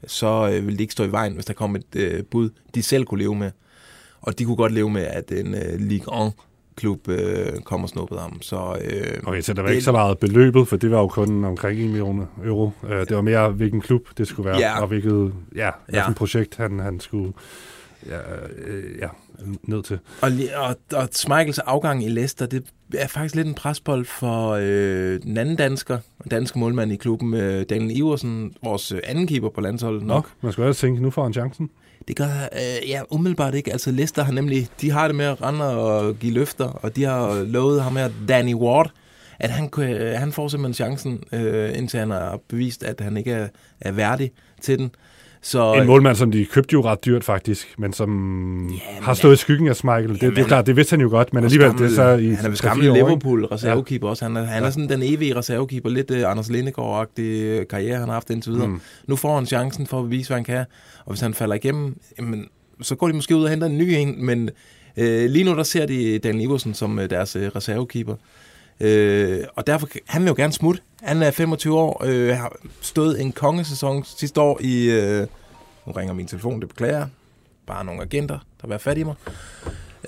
så øh, ville de ikke stå i vejen, hvis der kom et øh, bud, de selv kunne leve med. Og de kunne godt leve med, at en øh, Ligue 1 klub øh, kom og snuppede ham. Så, øh, Okay, så der var ikke så meget beløbet, for det var jo kun omkring 1 million euro. Øh, Det var mere, hvilken klub det skulle være, Ja. og hvilket ja, Ja. ja. projekt han, han skulle ja, øh, ja, ned til. Og, og, og Schmeichels afgang i Leicester, det er faktisk lidt en presbold for øh, den anden dansker, danske målmand i klubben, øh, Daniel Iversen, vores øh, anden keeper på landsholdet nok. Nok, man skulle ellers tænke, nu får han chancen. Det gør øh, ja, umiddelbart ikke. Altså Leicester har nemlig, de har det med at rende og give løfter, og de har lovet ham her, Danny Ward, at han, øh, han får simpelthen chancen, øh, indtil han har bevist, at han ikke er, er værdig til den. Så, En målmand, som de købte jo ret dyrt faktisk, men som ja, har stået i skyggen af Schmeichel. Det, det er klart, det vidste han jo godt, men alligevel, det er så i Han er vist 3-4 gammel år, ikke? Liverpool reservekeeper også. Han er, han er Ja. sådan den evige reservekeeper, lidt uh, Anders Lindegaard-agtig øh, karriere, han har haft indtil videre. Mm. Nu får han chancen for at bevise, hvad han kan, og hvis han falder igennem, jamen, så går de måske ud og henter en ny en, men øh, lige nu der ser de Daniel Iversen som øh, deres øh, reservekeeper. Øh, og derfor, kan- han vil jo gerne smutte. Han er 25 år, øh, har stået en kongesæson sidste år i... Øh, nu ringer min telefon, det beklager. Bare nogle agenter, der var fat i mig.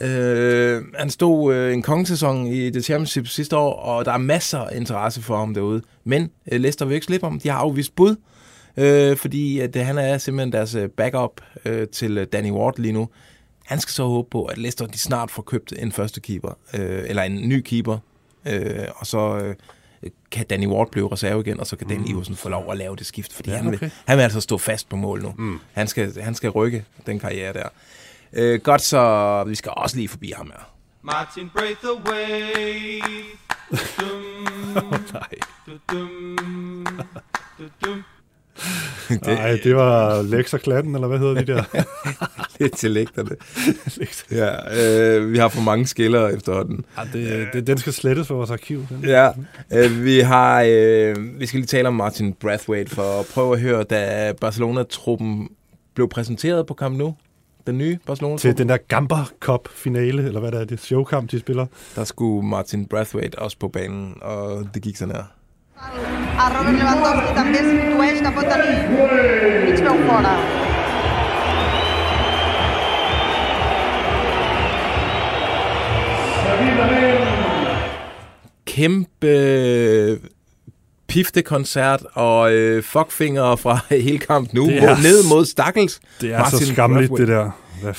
Øh, han stod øh, en kongesæson i det championship sidste år, og der er masser af interesse for ham derude. Men øh, Leicester vil ikke slippe ham. De har afvist bud, øh, fordi at, øh, han er simpelthen deres øh, backup øh, til øh, Danny Ward lige nu. Han skal så håbe på, at Leicester de snart får købt en første keeper, øh, eller en ny keeper, øh, og så øh, kan Danny Ward blive reserve igen, og så kan Dan Iversen få lov at lave det skift, fordi Ja, ja, han, vil, okay. han vil altså stå fast på mål nu. Mm. Han, skal, han skal rykke den karriere der. Øh, godt, så vi skal også lige forbi ham her. Martin Braithwaite. Dum, (laughs) Nej. dum, dum. Det, (laughs) Nej, det var Lex og Klatten, eller hvad hedder de der? (laughs) er til lægterne. (laughs) ja, øh, vi har for mange skiller efterhånden. Ja, det, det, den skal slettes fra vores arkiv. Den. Ja, øh, vi har øh, vi skal lige tale om Martin Brathwaite for at prøve at høre, da Barcelona-truppen blev præsenteret på Camp Nou, den nye barcelona Til den der Gamber Cup finale, eller hvad der er det, showkamp, de spiller. der skulle Martin Brathwaite også på banen, og det gik sådan her. A Robert Lewandowski també s'intueix que pot tenir mig peu fora. Kæmpe øh, piftekoncert og øh, fuckfinger fra (laughs) hele kamp nu, Det er ned mod Stakkels. Det er så skamligt, det der. Hvad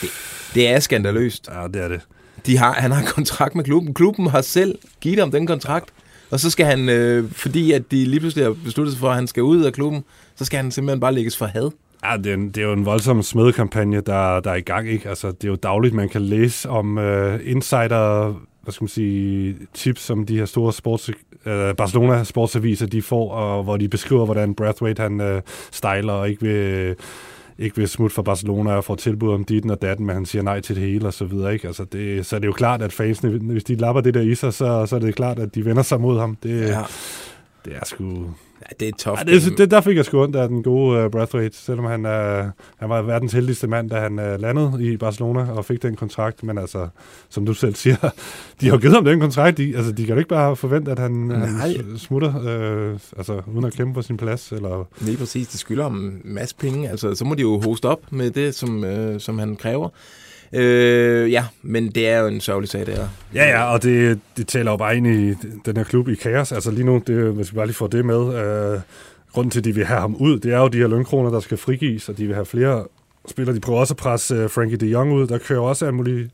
Det er skandaløst. Ja, det er det. De har, han har kontrakt med klubben. Klubben har selv givet ham den kontrakt. Og så skal han, øh, fordi at de lige pludselig har besluttet sig for, at han skal ud af klubben, så skal han simpelthen bare lægges for had. Ja, det er, en, det er jo en voldsom smedekampagne, der, der er i gang. Ikke? Altså, det er jo dagligt, man kan læse om øh, insider, hvad skal man sige, tips, som de her store sports, øh, Barcelona sportsaviser, de får, og hvor de beskriver, hvordan Brathwaite han øh, styler og ikke vil, ikke vil smutte for Barcelona og får tilbud om ditten og datten, men han siger nej til det hele og så videre. Ikke? Altså, det, så er det jo klart, at fansene, hvis de lapper det der i sig, så, så er det klart, at de vender sig mod ham. Det, Ja. det er sgu... Det er tough. Ja, det, det, der fik jeg sgu ondt af den gode uh, Brathwaite, selvom han, uh, han var verdens heldigste mand, da han uh, landede i Barcelona og fik den kontrakt. Men altså, som du selv siger, (laughs) de har givet ham den kontrakt. De, altså, de kan jo ikke bare forvente, at han, han s- smutter, uh, altså, uden at kæmpe for sin plads. Eller... Lige præcis, de skylder ham en masse penge. Altså, så må de jo hoste op med det, som, øh, som han kræver. Øh, ja, men det er jo en sørgelig sag, det er. Ja, ja, og det, det tæller jo bare ind i den her klub i kaos. Altså lige nu, det, hvis vi bare lige får det med, øh, grunden til, at de vil have ham ud, det er jo de her lønkroner, der skal frigives, og de vil have flere spillere. De prøver også at presse øh, Frankie de Jong ud. Der kører også alt muligt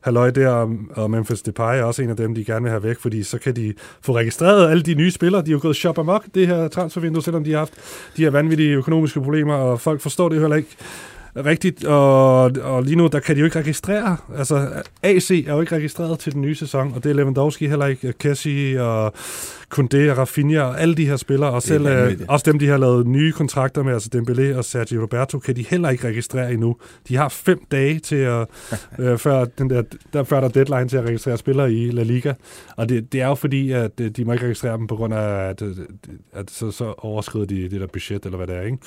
halløj der, og- Memphis Depay er også en af dem, de gerne vil have væk, fordi så kan de få registreret alle de nye spillere. De er jo gået shop amok, det her transfervindue, selvom de har haft de her vanvittige økonomiske problemer, og folk forstår det heller ikke rigtigt, og, og lige nu, der kan de jo ikke registrere. Altså, AC er jo ikke registreret til den nye sæson, og det er Lewandowski heller ikke, Kessi og Koundé og Rafinha og alle de her spillere, og selv øh, også dem, de har lavet nye kontrakter med, altså Dembélé og Sergio Roberto, kan de heller ikke registrere endnu. De har fem dage til at, (laughs) øh, før, den der, der, før der er deadline til at registrere spillere i La Liga, og det, det er jo fordi, at øh, de må ikke registrere dem på grund af, at, øh, at så, så overskrider de det der budget, eller hvad det er, ikke?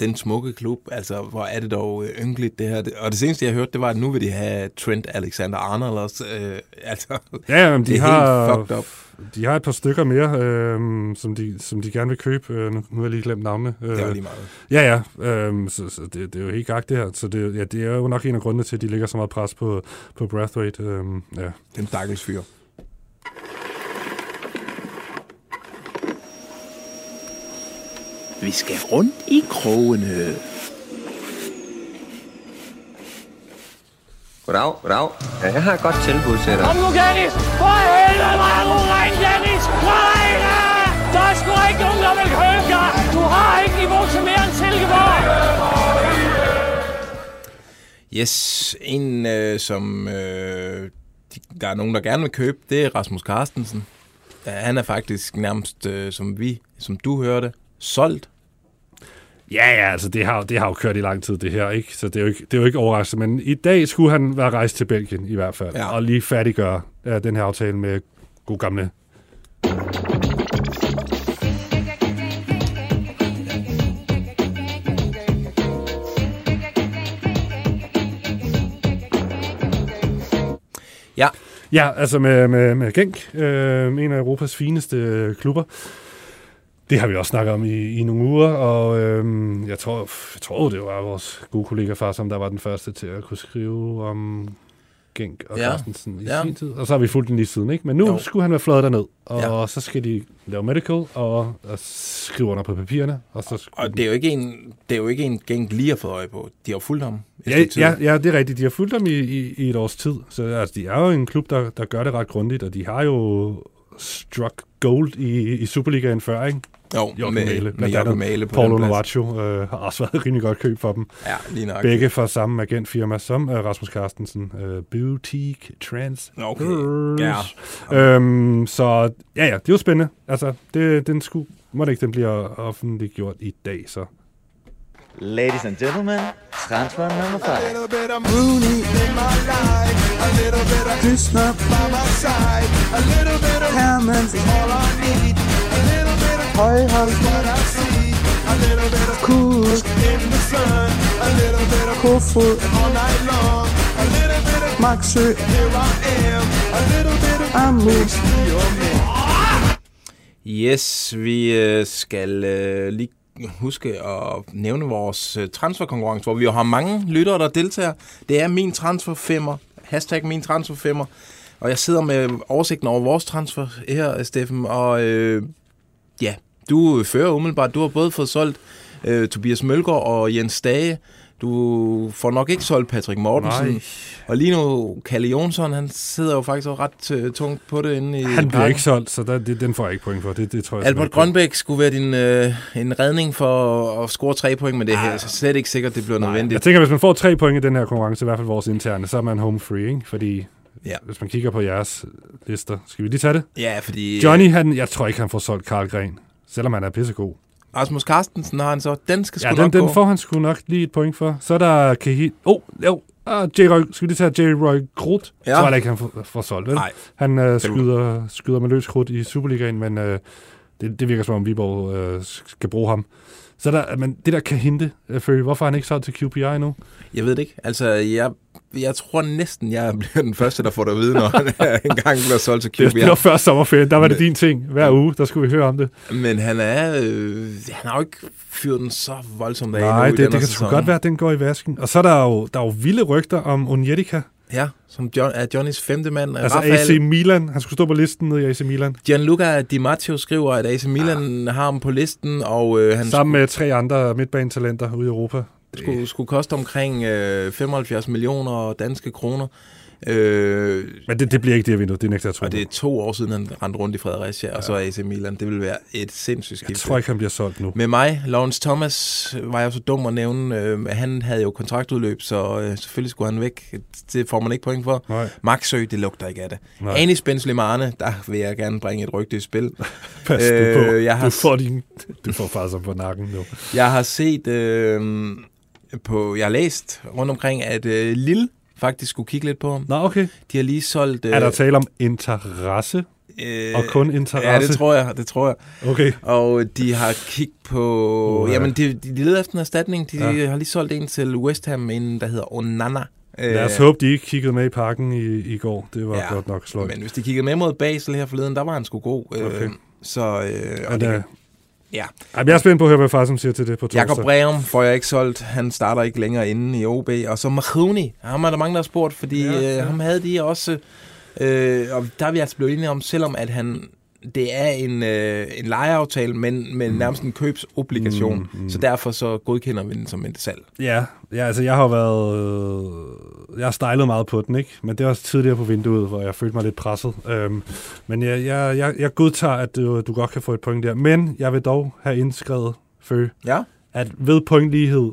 Den smukke klub, altså, hvor er det dog øh, ynkeligt, det her. Og det seneste, jeg hørte, det var, at nu vil de have Trent Alexander-Arnold også. Øh, (laughs) altså, Ja, men de det er har, helt fucked up. De har et par stykker mere, øh, som, de, som de gerne vil købe. Øh, nu, nu har jeg lige glemt navnene. Øh, Det er jo lige meget. Ja, ja. Øh, så, så det, det, er jo helt gagt det her. Så det, ja, det er jo nok en af grundene til, at de lægger så meget pres på, på Brathwaite. Øh, ja. Den stakkels fyr. Vi skal rundt i krogene. Goddag, goddag. Ja, jeg har et godt tilbud til dig. Kom nu, Dennis! For helvede, hvor er du ren, Dennis! Nej! Der er sgu ikke nogen, der vil købe dig! Du har ikke niveau til mere end Silkeborg! Yes, en øh, som øh, de, der er nogen, der gerne vil købe, det er Rasmus Carstensen. Ja, han er faktisk nærmest, øh, som vi, som du hørte, solgt. Ja, ja, altså det har, det har jo kørt i lang tid, det her, ikke? Så det er jo ikke, det er jo ikke overraskende. Men i dag skulle han være rejst til Belgien, i hvert fald. Ja. Og lige færdiggøre uh, den her aftale med god gamle Ja. Ja, altså med, med, med Genk, øh, en af Europas fineste klubber. Det har vi også snakket om i, i nogle uger, og øh, jeg, tror, jeg tror, det var vores gode kollega far, som der var den første til at kunne skrive om Genk og Ja. Carstensen i Ja. sin tid. Og så har vi fulgt den lige siden, ikke? Men nu Jo. skulle han være fløjet derned, og Ja. så skal de lave medical og, og skrive under på papirerne. Og, så Og det er jo ikke en, det er jo ikke en gæng lige har fået øje på. De har fulgt ham. Ja, ja, ja, det er rigtigt. De har fulgt dem i, i, i et års tid. Så altså, de er jo en klub, der, der gør det ret grundigt, og de har jo struck gold i, i Superligaen før, ikke? Jo, Joachim med- Mæhle, med Joachim. Mæhle på plads. Novacho øh, har også været et rimelig godt køb for dem. Ja, lige nok. Begge fra samme agentfirma som øh, Rasmus Carstensen. Øh, Boutique Trans. Okay, ja. Øhm, så ja, ja, det er jo spændende. Altså, det, den skulle, må det ikke, den bliver offentliggjort i dag, så. Ladies and gentlemen, transfer number five. bit of Rooney in my life, a little bit of Krishna by my side, a little bit of Hammond is all I need, a little bit in the sun, Kofod Maxø, I Amus, your. Yes, vi øh, skal øh, lige huske at nævne vores øh, transferkonkurrence, hvor vi jo har mange lyttere, der deltager. Det er min transferfemmer, hashtag min transferfemmer, og jeg sidder med oversigten over vores transfer her, Steffen, og øh, ja, du fører umiddelbart. Du har både fået solgt øh, Tobias Mølgaard og Jens Dage. Du får nok ikke solgt Patrick Mortensen. Nej. Og lige nu, Kalle Jonsson, han sidder jo faktisk også ret øh, tungt på det inde i Han bliver parken. ikke solgt, så der, det, den får jeg ikke point for. Det, det tror jeg Albert. Grønbæk skulle være din, øh, en redning for at score tre point, men det er her, så slet ikke sikkert, det bliver nødvendigt. Jeg tænker, hvis man får tre point i den her konkurrence, i hvert fald vores interne, så er man home free, ikke? Fordi Ja. hvis man kigger på jeres lister, skal vi lige tage det? Ja, fordi... Johnny, han, jeg tror ikke, han får solgt Karl Gren, selvom han er pissegod. Rasmus Carstensen har han så, den skal sgu Ja, nok den, den gå. får han sgu nok lige et point for. Så er der Kahit. Oh, jo. Ah, J. Roy, skal vi lige tage J. Roy Krudt? Ja. Tror jeg ikke, han får, får solgt, vel? Nej. Han øh, skyder, skyder med løs krudt i Superligaen, men øh, Det, det virker som om Viborg øh, skal bruge ham. Så der, men det der kan hente, øh, Følge, hvorfor han ikke solgt til QPI nu? Jeg ved det ikke. Altså, jeg, jeg tror næsten, jeg bliver den første, der får det at vide, når han (laughs) engang bliver solgt til Det QPR. det var før sommerferien, der var det din ting. Hver uge, der skulle vi høre om det. Men han er, øh, han har jo ikke fyret den så voldsomt af Nej, det, den det kan sgu godt være, at den går i vasken. Og så er der jo, der er jo vilde rygter om Onyetika. Ja, som John, er Johnnys femte mand. Altså Rafael- AC Milan. Han skulle stå på listen nede i AC Milan. Gianluca Di Matteo skriver, at AC Milan har ham på listen, og øh, han Sammen med tre andre midtbanetalenter ude i Europa. skulle, skulle koste omkring øh, 75 millioner danske kroner. Øh, Men det, det bliver ikke det her vindue, det nægter jeg tror. og det er to år siden, han rendte rundt i Fredericia, ja. og så AC Milan. Det vil være et sindssygt skift. Jeg tror ikke, han bliver solgt nu. Med mig, Lawrence Thomas, var jeg så dum at nævne, øh, han havde jo kontraktudløb, så øh, selvfølgelig skulle han væk. Det får man ikke point for. Nej. Maxø, det lugter ikke af det. Nej. Anis Benzlemane, der vil jeg gerne bringe et rygte i spil. (laughs) Pas øh, på. jeg har Du får, din, du får faktisk på nakken nu. Jeg har set øh, på, jeg har læst rundt omkring, at øh, Lille faktisk skulle kigge lidt på. Nå, okay. De har lige solgt... Øh, Er der tale om interesse? øh, og kun interesse? Ja, det tror jeg, det tror jeg. Okay. Og de har kigget på... Uha. Jamen, de, de, de leder efter en erstatning. De Ja. har lige solgt en til West Ham, en der hedder Onana. Lad os håbe, de ikke kiggede med i parken i, i går. Det var Ja, godt nok sløjt. Men hvis de kiggede med mod Basel her forleden, der var han sgu god. Øh, Okay. Så... Øh, og det, det, ja. Ej, jeg er spændt på at høre, hvad far som siger til det på torsdag. Jakob Breum får jeg ikke solgt. Han starter ikke længere inde i OB. Og så Mahoney. Ham er der mange, der har spurgt, fordi Ja, ja, ja. øh, ham havde de også... Øh, og der er vi altså blevet enige om, selvom at han... Det er en, øh, en lejeaftale, men, men nærmest en købsobligation. Mm, mm. Så derfor så godkender vi den som et salg. Ja, ja, altså jeg har været... Øh, jeg har stylet meget på den, ikke? Men det var også tidligere på vinduet, hvor jeg følte mig lidt presset. Øhm, men jeg, jeg, jeg, jeg godtager, at du, du godt kan få et point der. Men jeg vil dog have indskrevet, Fø, Ja. at ved pointlighed,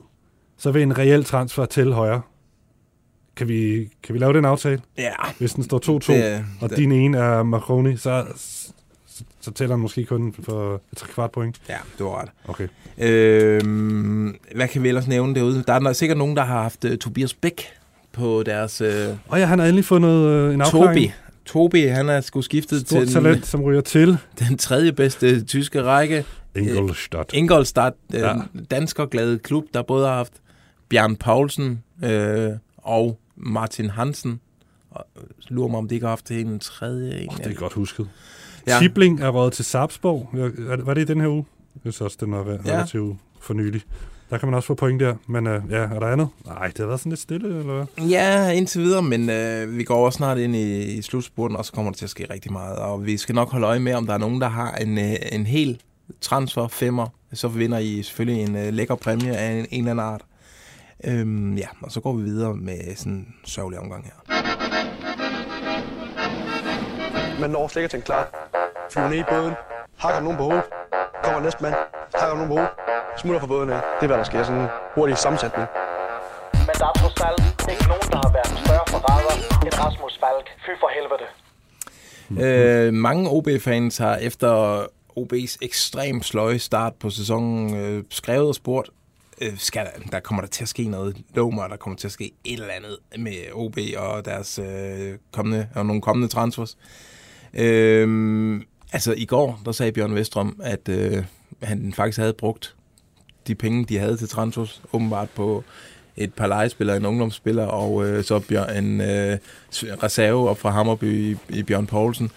så vil en reel transfer til højre. Kan vi, kan vi lave den aftale? Ja. Hvis den står 2-2, Det- og det- din ene er Maroni, så, så, tæller den måske kun for et tre kvart point. Ja, du har ret. Okay. Øhm, hvad kan vi ellers nævne derude? Der er sikkert nogen, der har haft uh, Tobias Bæk på deres... Øh, Og ja, han har endelig fundet øh, en afklaring. Tobi. Tobi, han er sgu skiftet Stort til talent, som ryger til. den tredje bedste tyske række. Ingolstadt. Ingolstadt, øh, Ja. danskerglade klub, der både har haft Bjørn Paulsen øh, og Martin Hansen. Og, øh, lurer mig, om de ikke har haft en tredje. En Det er godt husket. Ja. Ja. Tibling er røget til Sarpsborg. Ja, Var det i den her uge? Jeg synes også, den var Ja. relativt for nylig. Der kan man også få point der. Men øh, ja, er der andet? Nej, det har været sådan lidt stille, eller hvad? Ja, indtil videre, men øh, vi går også snart ind i, i slutspurten, og så kommer der til at ske rigtig meget. Og vi skal nok holde øje med, om der er nogen, der har en, øh, en hel transfer femmer. Så vinder I selvfølgelig en øh, lækker præmie af en, en eller anden art. Øhm, ja, og så går vi videre med sådan en sørgelig omgang her. Man når slet ikke at tænke klar. Flyver ned i båden, hakker nogen på hovedet, kommer næste mand, hakker nogen på hovedet, smutter fra båden af. Det er, hvad der sker. Sådan en hurtig sammensætning. Men der er trods alt ikke nogen, der har været større forræder end Rasmus Falk. Fy for helvede. Øh, mange OB-fans har efter OB's ekstremt sløje start på sæsonen øh, skrevet og spurgt, øh, skal der, der kommer der til at ske noget. Lov mig, der kommer til at ske et eller andet med OB og deres øh, kommende, og nogle kommende transfers. Øh, altså i går, der sagde Bjørn Vestrøm, at øh, han faktisk havde brugt de penge, de havde til transfers, åbenbart på et par legespillere, en ungdomsspiller, og øh, så Bjørn, en øh, reserve op fra Hammerby i, i Bjørn Poulsen.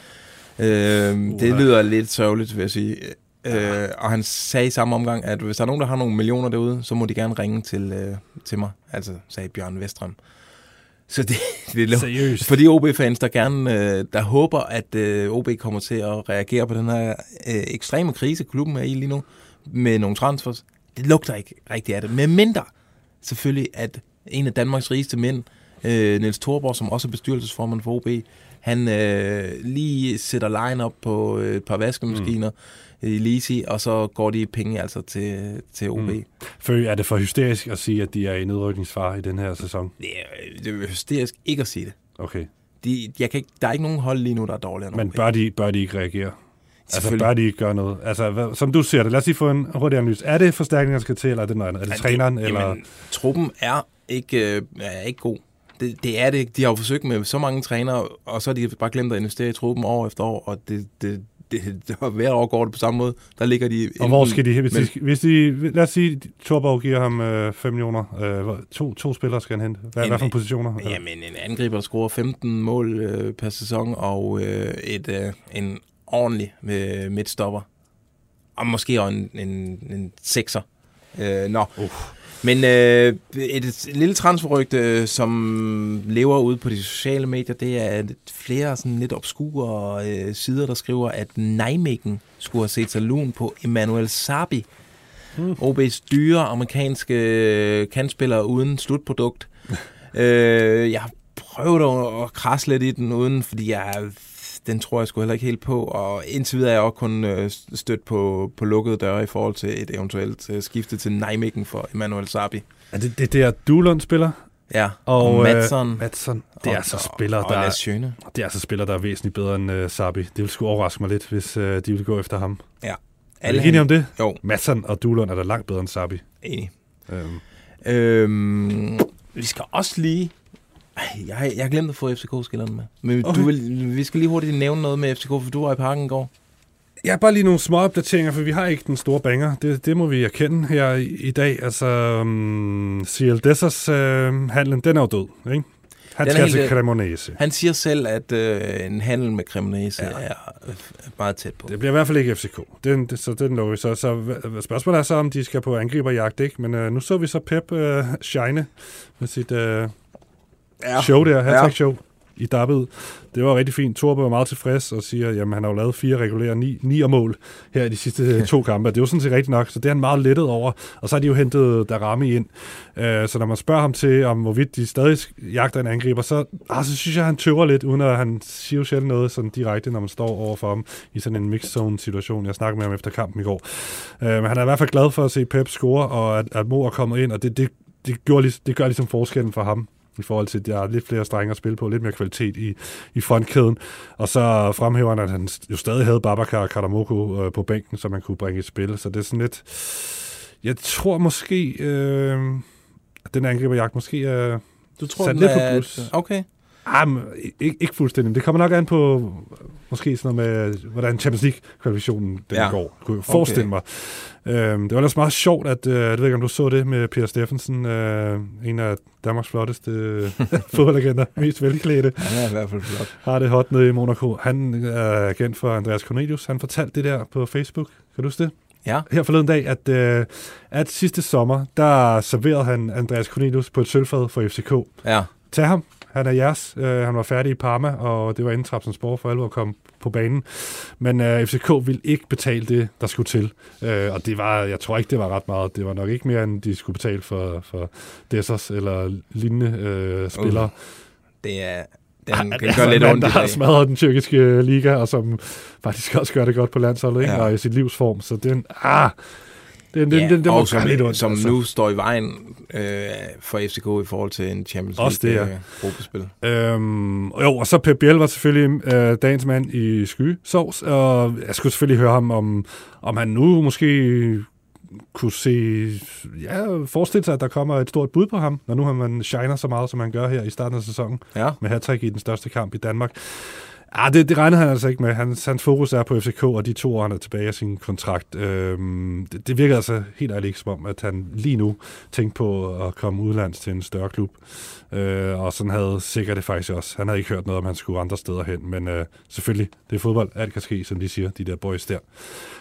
Øh, det lyder lidt sørgeligt, vil jeg sige. Øh, og han sagde i samme omgang, at hvis der er nogen, der har nogle millioner derude, så må de gerne ringe til, øh, til mig. Altså, sagde Bjørn Vestrøm. Så det, det er Seriøst? For de OB-fans, der gerne øh, der håber, at øh, OB kommer til at reagere på den her øh, ekstreme krise, klubben er i lige nu, med nogle transfers, det lugter ikke rigtigt af det. Med mindre, selvfølgelig, at en af Danmarks rigeste mænd, øh, Niels Thorborg, som også er bestyrelsesformand for OB, han øh, lige sætter line op på et par vaskemaskiner mm. I Lisi, og så går de penge altså til, til OB. Mm. Fø, er det for hysterisk at sige, at de er i nedrykningsfare i den her sæson? Det er, det er hysterisk ikke at sige det. Okay. De, jeg kan ikke, der er ikke nogen hold lige nu, der er dårligere end Men bør de, bør de ikke reagere? Altså, bør de ikke gøre noget? Altså, hvad, som du ser det, lad os lige få en hurtig analyse. Er det forstærkninger, der skal til, eller er det noget andet? Er det træneren, det, eller... Jamen, truppen er ikke, øh, er ikke god. Det, det er det ikke. De har jo forsøgt med så mange trænere, og så har de bare glemt at investere i truppen år efter år, og det, det, det det, hver år går det på samme måde. Der ligger de... Og hvor skal de, hvis, mellem- de, hvis de, lad os sige, Torborg giver ham øh, 5 millioner, øh, to, to spillere skal han hente. Hvad, En- hvad for positioner? Jamen, en angriber, scorer 15 mål øh, per sæson, og øh, et, øh, en ordentlig øh, midtstopper. Og måske også en, en, en sekser. Øh, nå. Uh. Men øh, et, et lille transferrygte, som lever ude på de sociale medier, det er at flere sådan lidt obskure øh, sider, der skriver, at Nijmegen skulle have set sig lun på Emmanuel Sabi. Hmm. OB's dyre amerikanske øh, kantspiller uden slutprodukt. (laughs) øh, jeg at, at krasse lidt i den uden, fordi jeg, den tror jeg sgu heller ikke helt på, og indtil videre er jeg også kun øh, stødt på, på lukkede døre i forhold til et eventuelt øh, skifte til Nijmegen for Emmanuel Sabi. Er det det der Duelund spiller? Ja, og, og. Øh, Madsson. Det er altså spiller, der, det er altså spiller, der er væsentligt bedre end øh, Sabi. Det vil sgu overraske mig lidt, hvis øh, de vil gå efter ham. Ja. Er Alle du enig om det? Jo. Madsson og Duelund er da langt bedre end Sabi. Enig. Øhm. Øhm, vi skal også lige... Ej, Jeg, har- jeg har glemt at få FCK-skillerne med. Men okay. Du vil, vi skal lige hurtigt nævne noget med FCK, for du var i parken i går. Ja, bare lige nogle små opdateringer, for vi har ikke den store banger. Det, det må vi erkende her i, i dag. Altså, um, CL Dessers øh, handlen, den er jo død, ikke? Han Den skal til væk. Cremonese. Han siger selv, at øh, en handel med Cremonese ja. er øh, meget tæt på. Det bliver i hvert fald ikke FCK. Den, det, så den lukker vi så. Så spørgsmålet er så, om de skal på angriberjagt, ikke? Men øh, nu så vi så Pep øh, shine med sit øh, Ja. show der, hat Ja. show i dabbet. Det var rigtig fint. Torbe var meget tilfreds og siger, at han har jo lavet fire regulære ni, ni mål her i de sidste to kampe. Det er jo sådan set rigtigt nok, så det er han meget lettet over. Og så har de jo hentet Darami ind. Øh, så når man spørger ham til, om hvorvidt de stadig jagter en angriber, så, ah, så synes jeg, han tøver lidt, uden at han siger jo sjældent noget sådan direkte, når man står over for ham i sådan en mixed zone situation. Jeg snakkede med ham efter kampen i går. Øh, men han er i hvert fald glad for at se Pep score, og at, at Mo er kommet ind, og det, det, det, gjorde, det gør ligesom forskellen for ham i forhold til, at der er lidt flere strenge at spille på, lidt mere kvalitet i, i frontkæden. Og så fremhæver han, at han jo stadig havde Babacar og Karamoko øh, på bænken, som man kunne bringe i spil. Så det er sådan lidt... Jeg tror måske, øh, at den angriberjagt måske er Du tror, den lidt på plus. Okay. Ah, men, ikke, ikke fuldstændig. Det kommer nok an på måske sådan noget med, hvordan Champions League-kvalifikationen den Ja. går. Kunne jeg forestille Okay. mig. Øhm, det var ellers meget sjovt, at, øh, jeg ved ikke, om du så det med Peter Steffensen, øh, en af Danmarks flotteste (laughs) øh, fodboldlegender, mest velklædte. Han er i hvert fald flot. Har det hot nede i Monaco. Han er agent for Andreas Cornelius. Han fortalte det der på Facebook. Kan du huske det? Ja. Her forleden dag, at, øh, at sidste sommer, der serverede han Andreas Cornelius på et sølvfad for FCK. Ja. Tag ham. Han er jeres. Øh, han var færdig i Parma, og det var inden Trabzonspor for alvor komme på banen. Men øh, FCK ville ikke betale det, der skulle til. Øh, og det var, jeg tror ikke, det var ret meget. Det var nok ikke mere, end de skulle betale for, for Dessers eller lignende øh, spillere. Uh, det er... Den, den altså gør lidt mand, ondt der har smadret den tyrkiske liga, og som faktisk også gør det godt på landsholdet, ikke? Ja. og i sit livsform. Så den, ah, den, den, Ja, den, den og som, lidt ondt. som altså. nu står i vejen øh, for FCK i forhold til en Champions Også det, League ja. øh, gruppespil. Øhm, og jo, og så Pep Biel var selvfølgelig øh, dagens mand i skysovs, og jeg skulle selvfølgelig høre ham, om, om han nu måske kunne se, ja, forestille sig, at der kommer et stort bud på ham, når nu han shiner så meget, som han gør her i starten af sæsonen, ja. med hat i den største kamp i Danmark. Ah, det, det regner han altså ikke med. Hans, hans fokus er på FCK, og de to år, han er tilbage af sin kontrakt. Øhm, det, det virker altså helt ærligt ikke som om, at han lige nu tænkte på at komme udlands til en større klub. Øh, og sådan havde sikkert det faktisk også. Han havde ikke hørt noget om, han skulle andre steder hen. Men øh, selvfølgelig, det er fodbold. Alt kan ske, som de siger, de der boys der.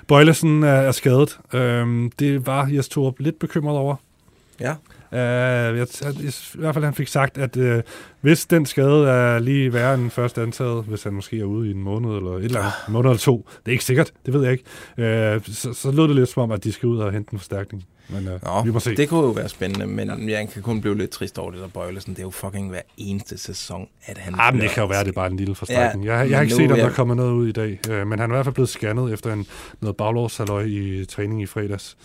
Bøjlesen er, er skadet. Øhm, det var Jes Torup lidt bekymret over. Ja. Uh, jeg, jeg, jeg, I hvert fald han fik sagt, at uh, hvis den skade er lige værre end først antaget, hvis han måske er ude i en måned eller et eller andet, en måned eller to, det er ikke sikkert, det ved jeg ikke, uh, så, så lød det lidt som om, at de skal ud og hente en forstærkning. Men uh, Nå, vi må se. det kunne jo være spændende, men jeg kan kun blive lidt trist over det der Bøjlesen. Det er jo fucking hver eneste sæson, at han... Ah, men det kan jo være, at det er bare en lille forstrækning. Ja, jeg, jeg har ikke set, om er der jeg- kommer noget ud i dag, uh, men han er i hvert fald blevet scannet efter en, noget baglårshalløj i træning i fredags.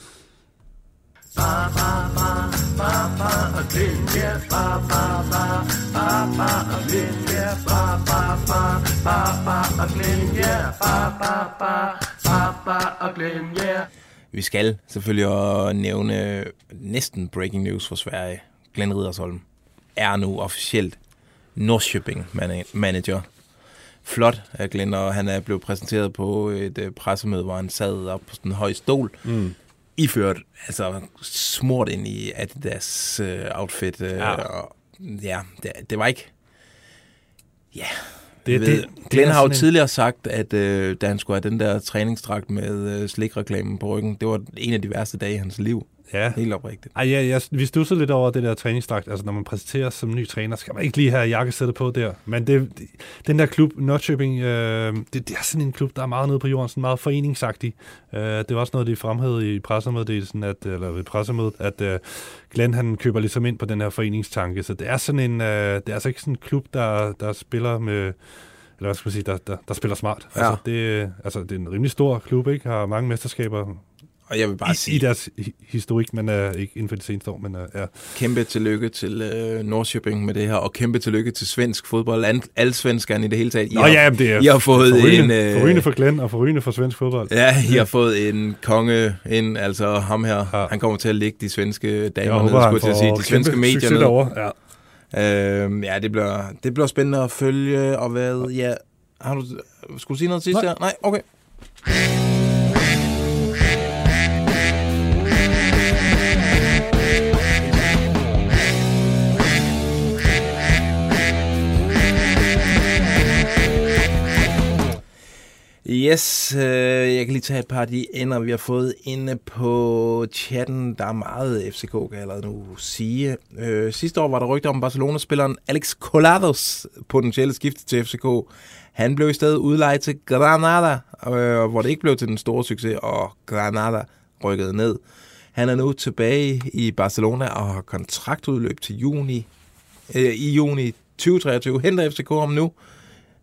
Vi skal selvfølgelig også nævne næsten breaking news for Sverige. Glenn Ridersholm er nu officielt Norrköping manager. flot af Glenn, og han er blevet præsenteret på et øh, pressemøde, hvor han sad op på sådan en høj stol, Mm iført, altså smurt ind i Adidas øh, outfit. Øh, Ja. Og, ja, det, det var ikke... Ja, Det- det, det- det, det Glenn er har jo sådan en- tidligere sagt, at øh, da han skulle have den der træningsdragt med øh, slikreklamen på ryggen, det var en af de værste dage i hans liv. Ja. Helt oprigtigt. Ej, ja, jeg, vi stusser lidt over det der træningsdragt. Altså, når man præsenteres som ny træner, skal man ikke lige have jakkesættet på der. Men det, det, den der klub, Nordköping, øh, det, det, er sådan en klub, der er meget nede på jorden, sådan meget foreningsagtig. Øh, det var også noget, de fremhævede i pressemeddelelsen, at, eller ved pressemødet, at øh, Glenn, han køber ligesom ind på den her foreningstanke. Så det er sådan en, øh, det er altså ikke sådan en klub, der, der spiller med, eller hvad skal man sige, der, der, der spiller smart. Ja. Altså, det, altså, det er en rimelig stor klub, ikke? Har mange mesterskaber Og jeg vil bare i, sige- i deres hi- historik, men uh, ikke inden for de seneste år, men uh, ja. Kæmpe tillykke til øh, Nordsjøbing med det her, og kæmpe tillykke til svensk fodbold. An, alle svenskerne i det hele taget. I Nå har, ja, det er I har fået forrygende, en... øh, forrygende for Glenn og forrygende for svensk fodbold. Ja, I har fået en konge ind, altså ham her. Ja. Han kommer til at lægge de svenske damer Jeg ned, håber, han skulle jeg til at sige. De svenske medier ned. derovre, Ja. Øhm, ja, det bliver, det bliver spændende at følge, og hvad... Ja, har du, skulle du sige noget sidst Nej. her? Nej, okay. Yes, øh, jeg kan lige tage et par af de ender, vi har fået inde på chatten. Der er meget FCK, kan jeg allerede nu sige. Øh, sidste år var der rygter om Barcelona-spilleren Alex Colados potentielle skifte til FCK. Han blev i stedet udlejet til Granada, øh, hvor det ikke blev til den store succes, og Granada rykkede ned. Han er nu tilbage i Barcelona og har kontraktudløb til juni, øh, i juni 2023. Henter FCK ham nu,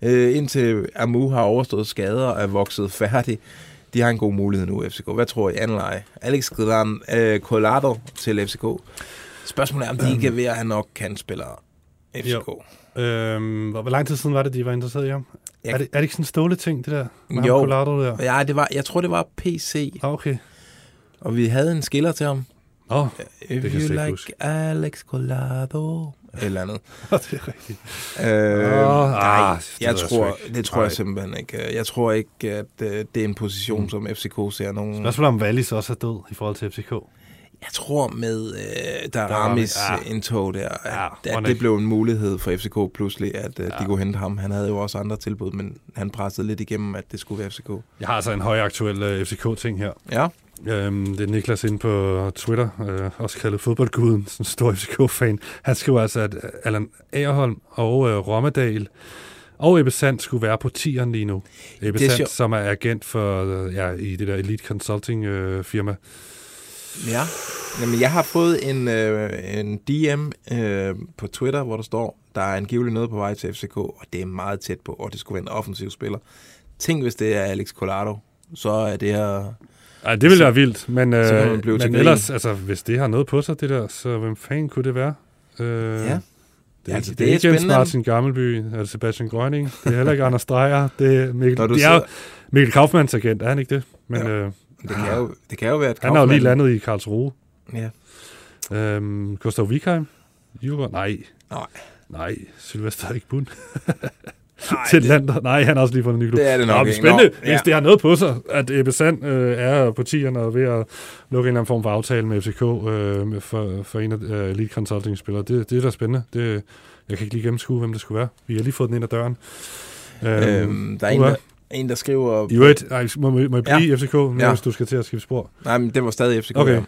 øh, indtil Amu har overstået skader og er vokset færdig. De har en god mulighed nu, FCK. Hvad tror I? Anden leje. Alex Gran øh, Colado til FCK. Spørgsmålet er, om de ikke er ved at have nok kandspillere FCK. Jo. Øhm, hvor, hvor lang tid siden var det, de var interesseret i ham? Jeg- Er, det, er det ikke sådan en ståle ting, det der? Med Jo. Ham Colado der? Ja, det var, jeg tror, det var PC. Ah, okay. Og vi havde en skiller til ham. Åh, oh, If det kan jeg you like huske. Alex Colado. Et eller andet. (laughs) det er rigtigt. Øh, nej, ah, det jeg jeg tror, ikke. det tror jeg Nej. simpelthen ikke. Jeg tror ikke, at øh, det er en position, Mm. som FCK ser nogen... Spørgsmålet om Wallis også er død i forhold til FCK. Jeg tror med øh, der Ramis ja. indtog der, at, Ja, at mon det blev en mulighed for FCK pludselig, at øh, de kunne hente ham. Han havde jo også andre tilbud, men han pressede lidt igennem, at det skulle være FCK. Jeg har altså en højaktuel uh, FCK-ting her. Ja. Øhm, det er Niklas inde på Twitter, øh, også kaldet fodboldguden, (laughs) en stor FCK-fan. Han skriver altså, at Allan Agerholm og øh, Rommedal og Ebbe Sand skulle være på tieren lige nu. Ebbe Sand, sjovt. som er agent for, øh, ja, i det der Elite Consulting øh, firma. Ja. Jamen, jeg har fået en, øh, en DM øh, på Twitter, hvor der står, der er angiveligt noget på vej til FCK, og det er meget tæt på, og det skulle være en offensiv spiller. Tænk, hvis det er Alex Collado, så er det her... Ej, det ville være vildt, men, så øh, man blive men ellers, altså, hvis det har noget på sig, det der, så hvem fanden kunne det være? Øh, Ja. Det er, Altså, det det er ikke Jens. Martin Gammelby, eller Sebastian Grønning, det er heller ikke Anders Dreyer, det er Mikkel, det er sidder- Mikkel Kaufmanns agent, er han ikke det? Men, Jo. øh, Det kan jo, det kan jo være, at han har jo lige Kaufmann- landet i Karlsruhe. Ja. Øhm, Gustav Wikheim? Djurgård? Nej. Nej. Nej, Sylvester ikke (laughs) (laughs) til Lander. Nej, han har også lige fundet en ny klub. Det er det nok Nå, spændende, Nå, hvis ja. det har noget på sig, at Ebbe Sand øh, er på tierne og ved at lukke en eller anden form for aftale med FCK øh, for, for en af øh, Elite Consulting-spillere. Det, det er da spændende. Det, jeg kan ikke lige gennemskue, hvem det skulle være. Vi har lige fået den ind ad døren. Øhm, der er en, der, en, der skriver... I øvrigt, må, må jeg blive Ja. FCK, nu, ja. hvis du skal til at skifte spor? Nej, men det var stadig FCK. Okay. ja.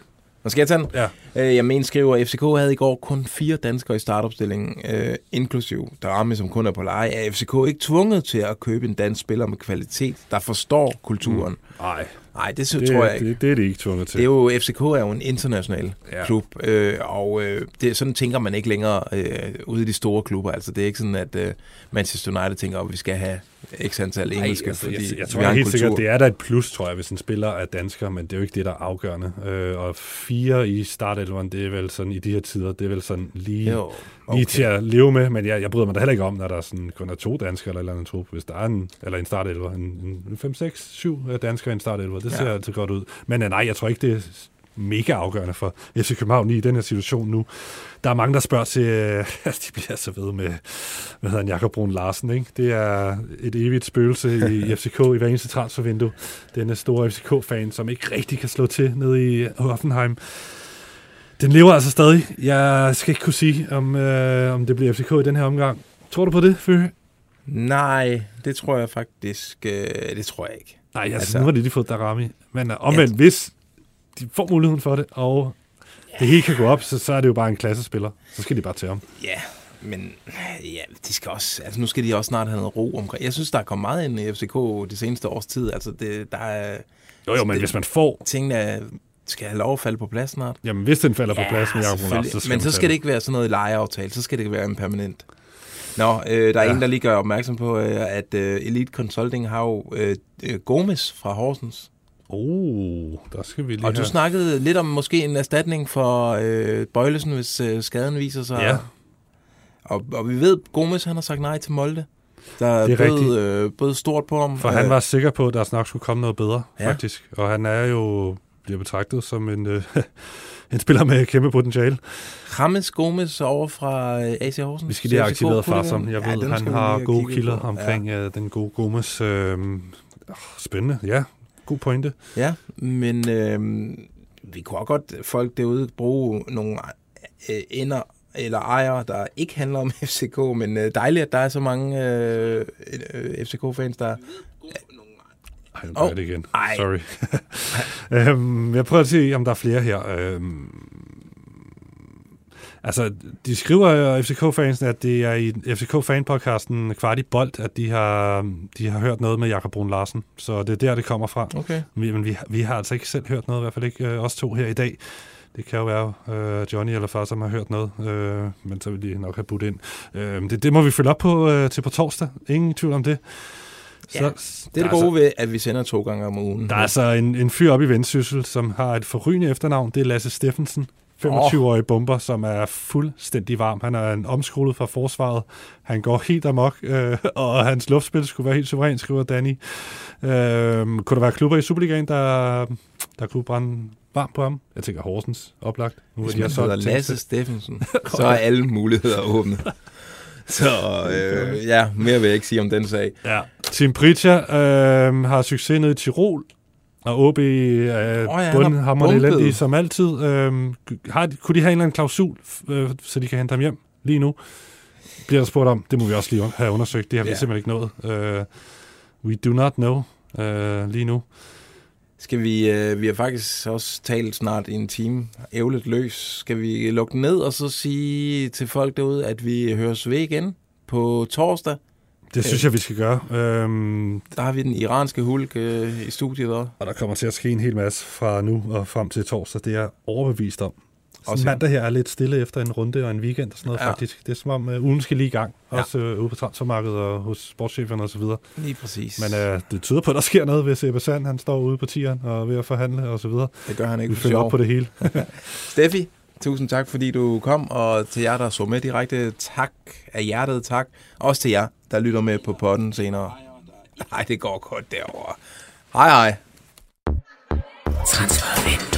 Nå, skal jeg tage den? Ja. Øh, jeg mener, skriver, at FCK havde i går kun fire danskere i startopstillingen, øh, inklusiv Darami, som kun er på leje. Er FCK ikke tvunget til at købe en dansk spiller med kvalitet, der forstår kulturen? Nej. Nej, det, det tror jeg ikke. det- det er det ikke tvunget til. Det er jo, FCK er jo en international. Ja. klub, øh, og øh, det, sådan tænker man ikke længere øh, ude i de store klubber. Altså, det er ikke sådan, at øh, Manchester United tænker, at vi skal have x antal engelske, Ej, altså, fordi jeg, jeg vi tror en helt sikkert, det er da et plus, tror jeg, hvis en spiller er dansker, men det er jo ikke det, der er afgørende. Øh, og fire i startelveren, det er vel sådan i de her tider, det er vel sådan lige, Jo, okay. lige til at leve med, men jeg, jeg bryder mig da heller ikke om, når der er sådan, kun er to danskere eller eller andet trup. Hvis der er en, eller en startelver, en, en 5, 6, 7 danskere i en startelver, det ser Ja. altid godt ud. Men øh, nej, jeg tror ikke, det mega afgørende for FC København i den her situation nu. Der er mange, der spørger til, øh, (laughs) altså de bliver så ved med, hvad hedder han, Jakob Brun Larsen, ikke? Det er et evigt spøgelse i (laughs) FCK i hver eneste transfervindue. Denne store FCK-fan, som ikke rigtig kan slå til nede i Hoffenheim. Den lever altså stadig. Jeg skal ikke kunne sige, om, øh, om det bliver FCK i den her omgang. Tror du på det, Fyre? Nej, det tror jeg faktisk, øh, det tror jeg ikke. Nej, altså, altså nu har de lige fået Darami. Men uh, omvendt, ja. hvis de får muligheden for det, og det hele kan gå op, så, så er det jo bare en klassespiller. Så skal de bare til ham. Ja, men ja, de skal også, altså nu skal de også snart have noget ro omkring. Jeg synes, der er kommet meget ind i FCK det seneste års tid. Altså, det, der er... Jo, jo, men det, hvis man får... Tingene skal have lov at falde på plads snart. Jamen, hvis den falder ja, på plads med Jacob selvfølgelig. så skal Men så skal det ikke være sådan noget lejeaftale. Så skal det være en permanent. Nå, øh, der er Ja. ja. en, der lige gør opmærksom på, øh, at øh, Elite Consulting har jo øh, øh, Gomes fra Horsens. Oh, der skal vi lige Og du have- snakkede lidt om måske en erstatning for øh, Bøjlesen, hvis øh, skaden viser sig. Ja. Og, og vi ved, Gomes han har sagt nej til Molde. Der Det er er rigtigt. bød, øh, bød stort på ham. For han Øh, var sikker på, at der snart skulle komme noget bedre, Ja. faktisk. Og han er jo bliver betragtet som en, øh, (laughs) en spiller med kæmpe potentiale. James Gomes over fra øh, AC Horsens. Vi skal lige have aktiveret Kuligan. Farsom. Jeg Ja, ved, han har gode kilder på. omkring ja. den gode Gomes. Øh, spændende, ja. God pointe. Ja, men øh, vi kunne også godt folk derude bruge nogle øh, ender eller ejere, der ikke handler om (laughs) FCK, men øh, dejligt, at der er så mange øh, øh, FCK-fans, der... Ej, nu oh, det igen. ej. Sorry. (laughs) øhm, jeg prøver at se, om der er flere her. Øhm, altså, de skriver øh, FCK-fansen, at det er i FCK-fanpodcasten Kvart i Bold, at de har, de har hørt noget med Jakob Brun Larsen. Så det er der, det kommer fra. Okay. Men vi, vi har altså ikke selv hørt noget, i hvert fald ikke øh, os to her i dag. Det kan jo være, øh, Johnny eller far, som har hørt noget, øh, men så vil de nok have budt ind. Øh, det, det må vi følge op på øh, til på torsdag. Ingen tvivl om det. Ja, det er det gode ved, at vi sender to gange om ugen. der er altså en, en fyr op i Vendsyssel, som har et forrygende efternavn. Det er Lasse Steffensen. 25-årig bomber, som er fuldstændig varm. Han er en omskolet fra forsvaret. Han går helt amok, øh, og hans luftspil skulle være helt suveræn, skriver Danny. Øh, kunne der være klubber i Superligaen, der, der kunne brænde varmt på ham? Jeg tænker Horsens, oplagt. Nu Hvis man hedder Lasse Steffensen, (laughs) så er alle muligheder åbne. Så øh, ja, mere vil jeg ikke sige om den sag. Ja. Tim Pritja øh, har succes nede i Tirol, og OB er oh, ja, elendige som altid. Øh, har, de- kunne de have en eller anden klausul, øh, så de kan hente ham hjem lige nu? Bliver der spurgt om. Det må vi også lige have undersøgt. Det har vi Ja. simpelthen ikke nået. Øh, we do not know øh, lige nu. Skal vi, øh, vi har faktisk også talt snart i en time, ævlet løs. Skal vi lukke ned og så sige til folk derude, at vi høres ved igen på torsdag? Det synes jeg, vi skal gøre. Øhm, Der har vi den iranske hulk øh, i studiet også. og der kommer til at ske en hel masse fra nu og frem til torsdag. Det er jeg overbevist om. Også mandag her er lidt stille efter en runde og en weekend og sådan noget Ja. faktisk. Det er som om uh, ugen skal lige i gang. Ja. Også uh, ude på transfermarkedet og hos sportscheferne og så videre. Lige præcis. Men uh, det tyder på, at der sker noget, hvis Ebbe Sand, han står ude på tieren og er ved at forhandle og så videre. Det gør han ikke Vi følger op på det hele. (laughs) Steffi, tusind tak, fordi du kom, og til jer, der så med direkte, tak af hjertet, tak. Også til jer, der lytter med på podden senere. Nej, det går godt derovre. Hej hej. Transfervindue.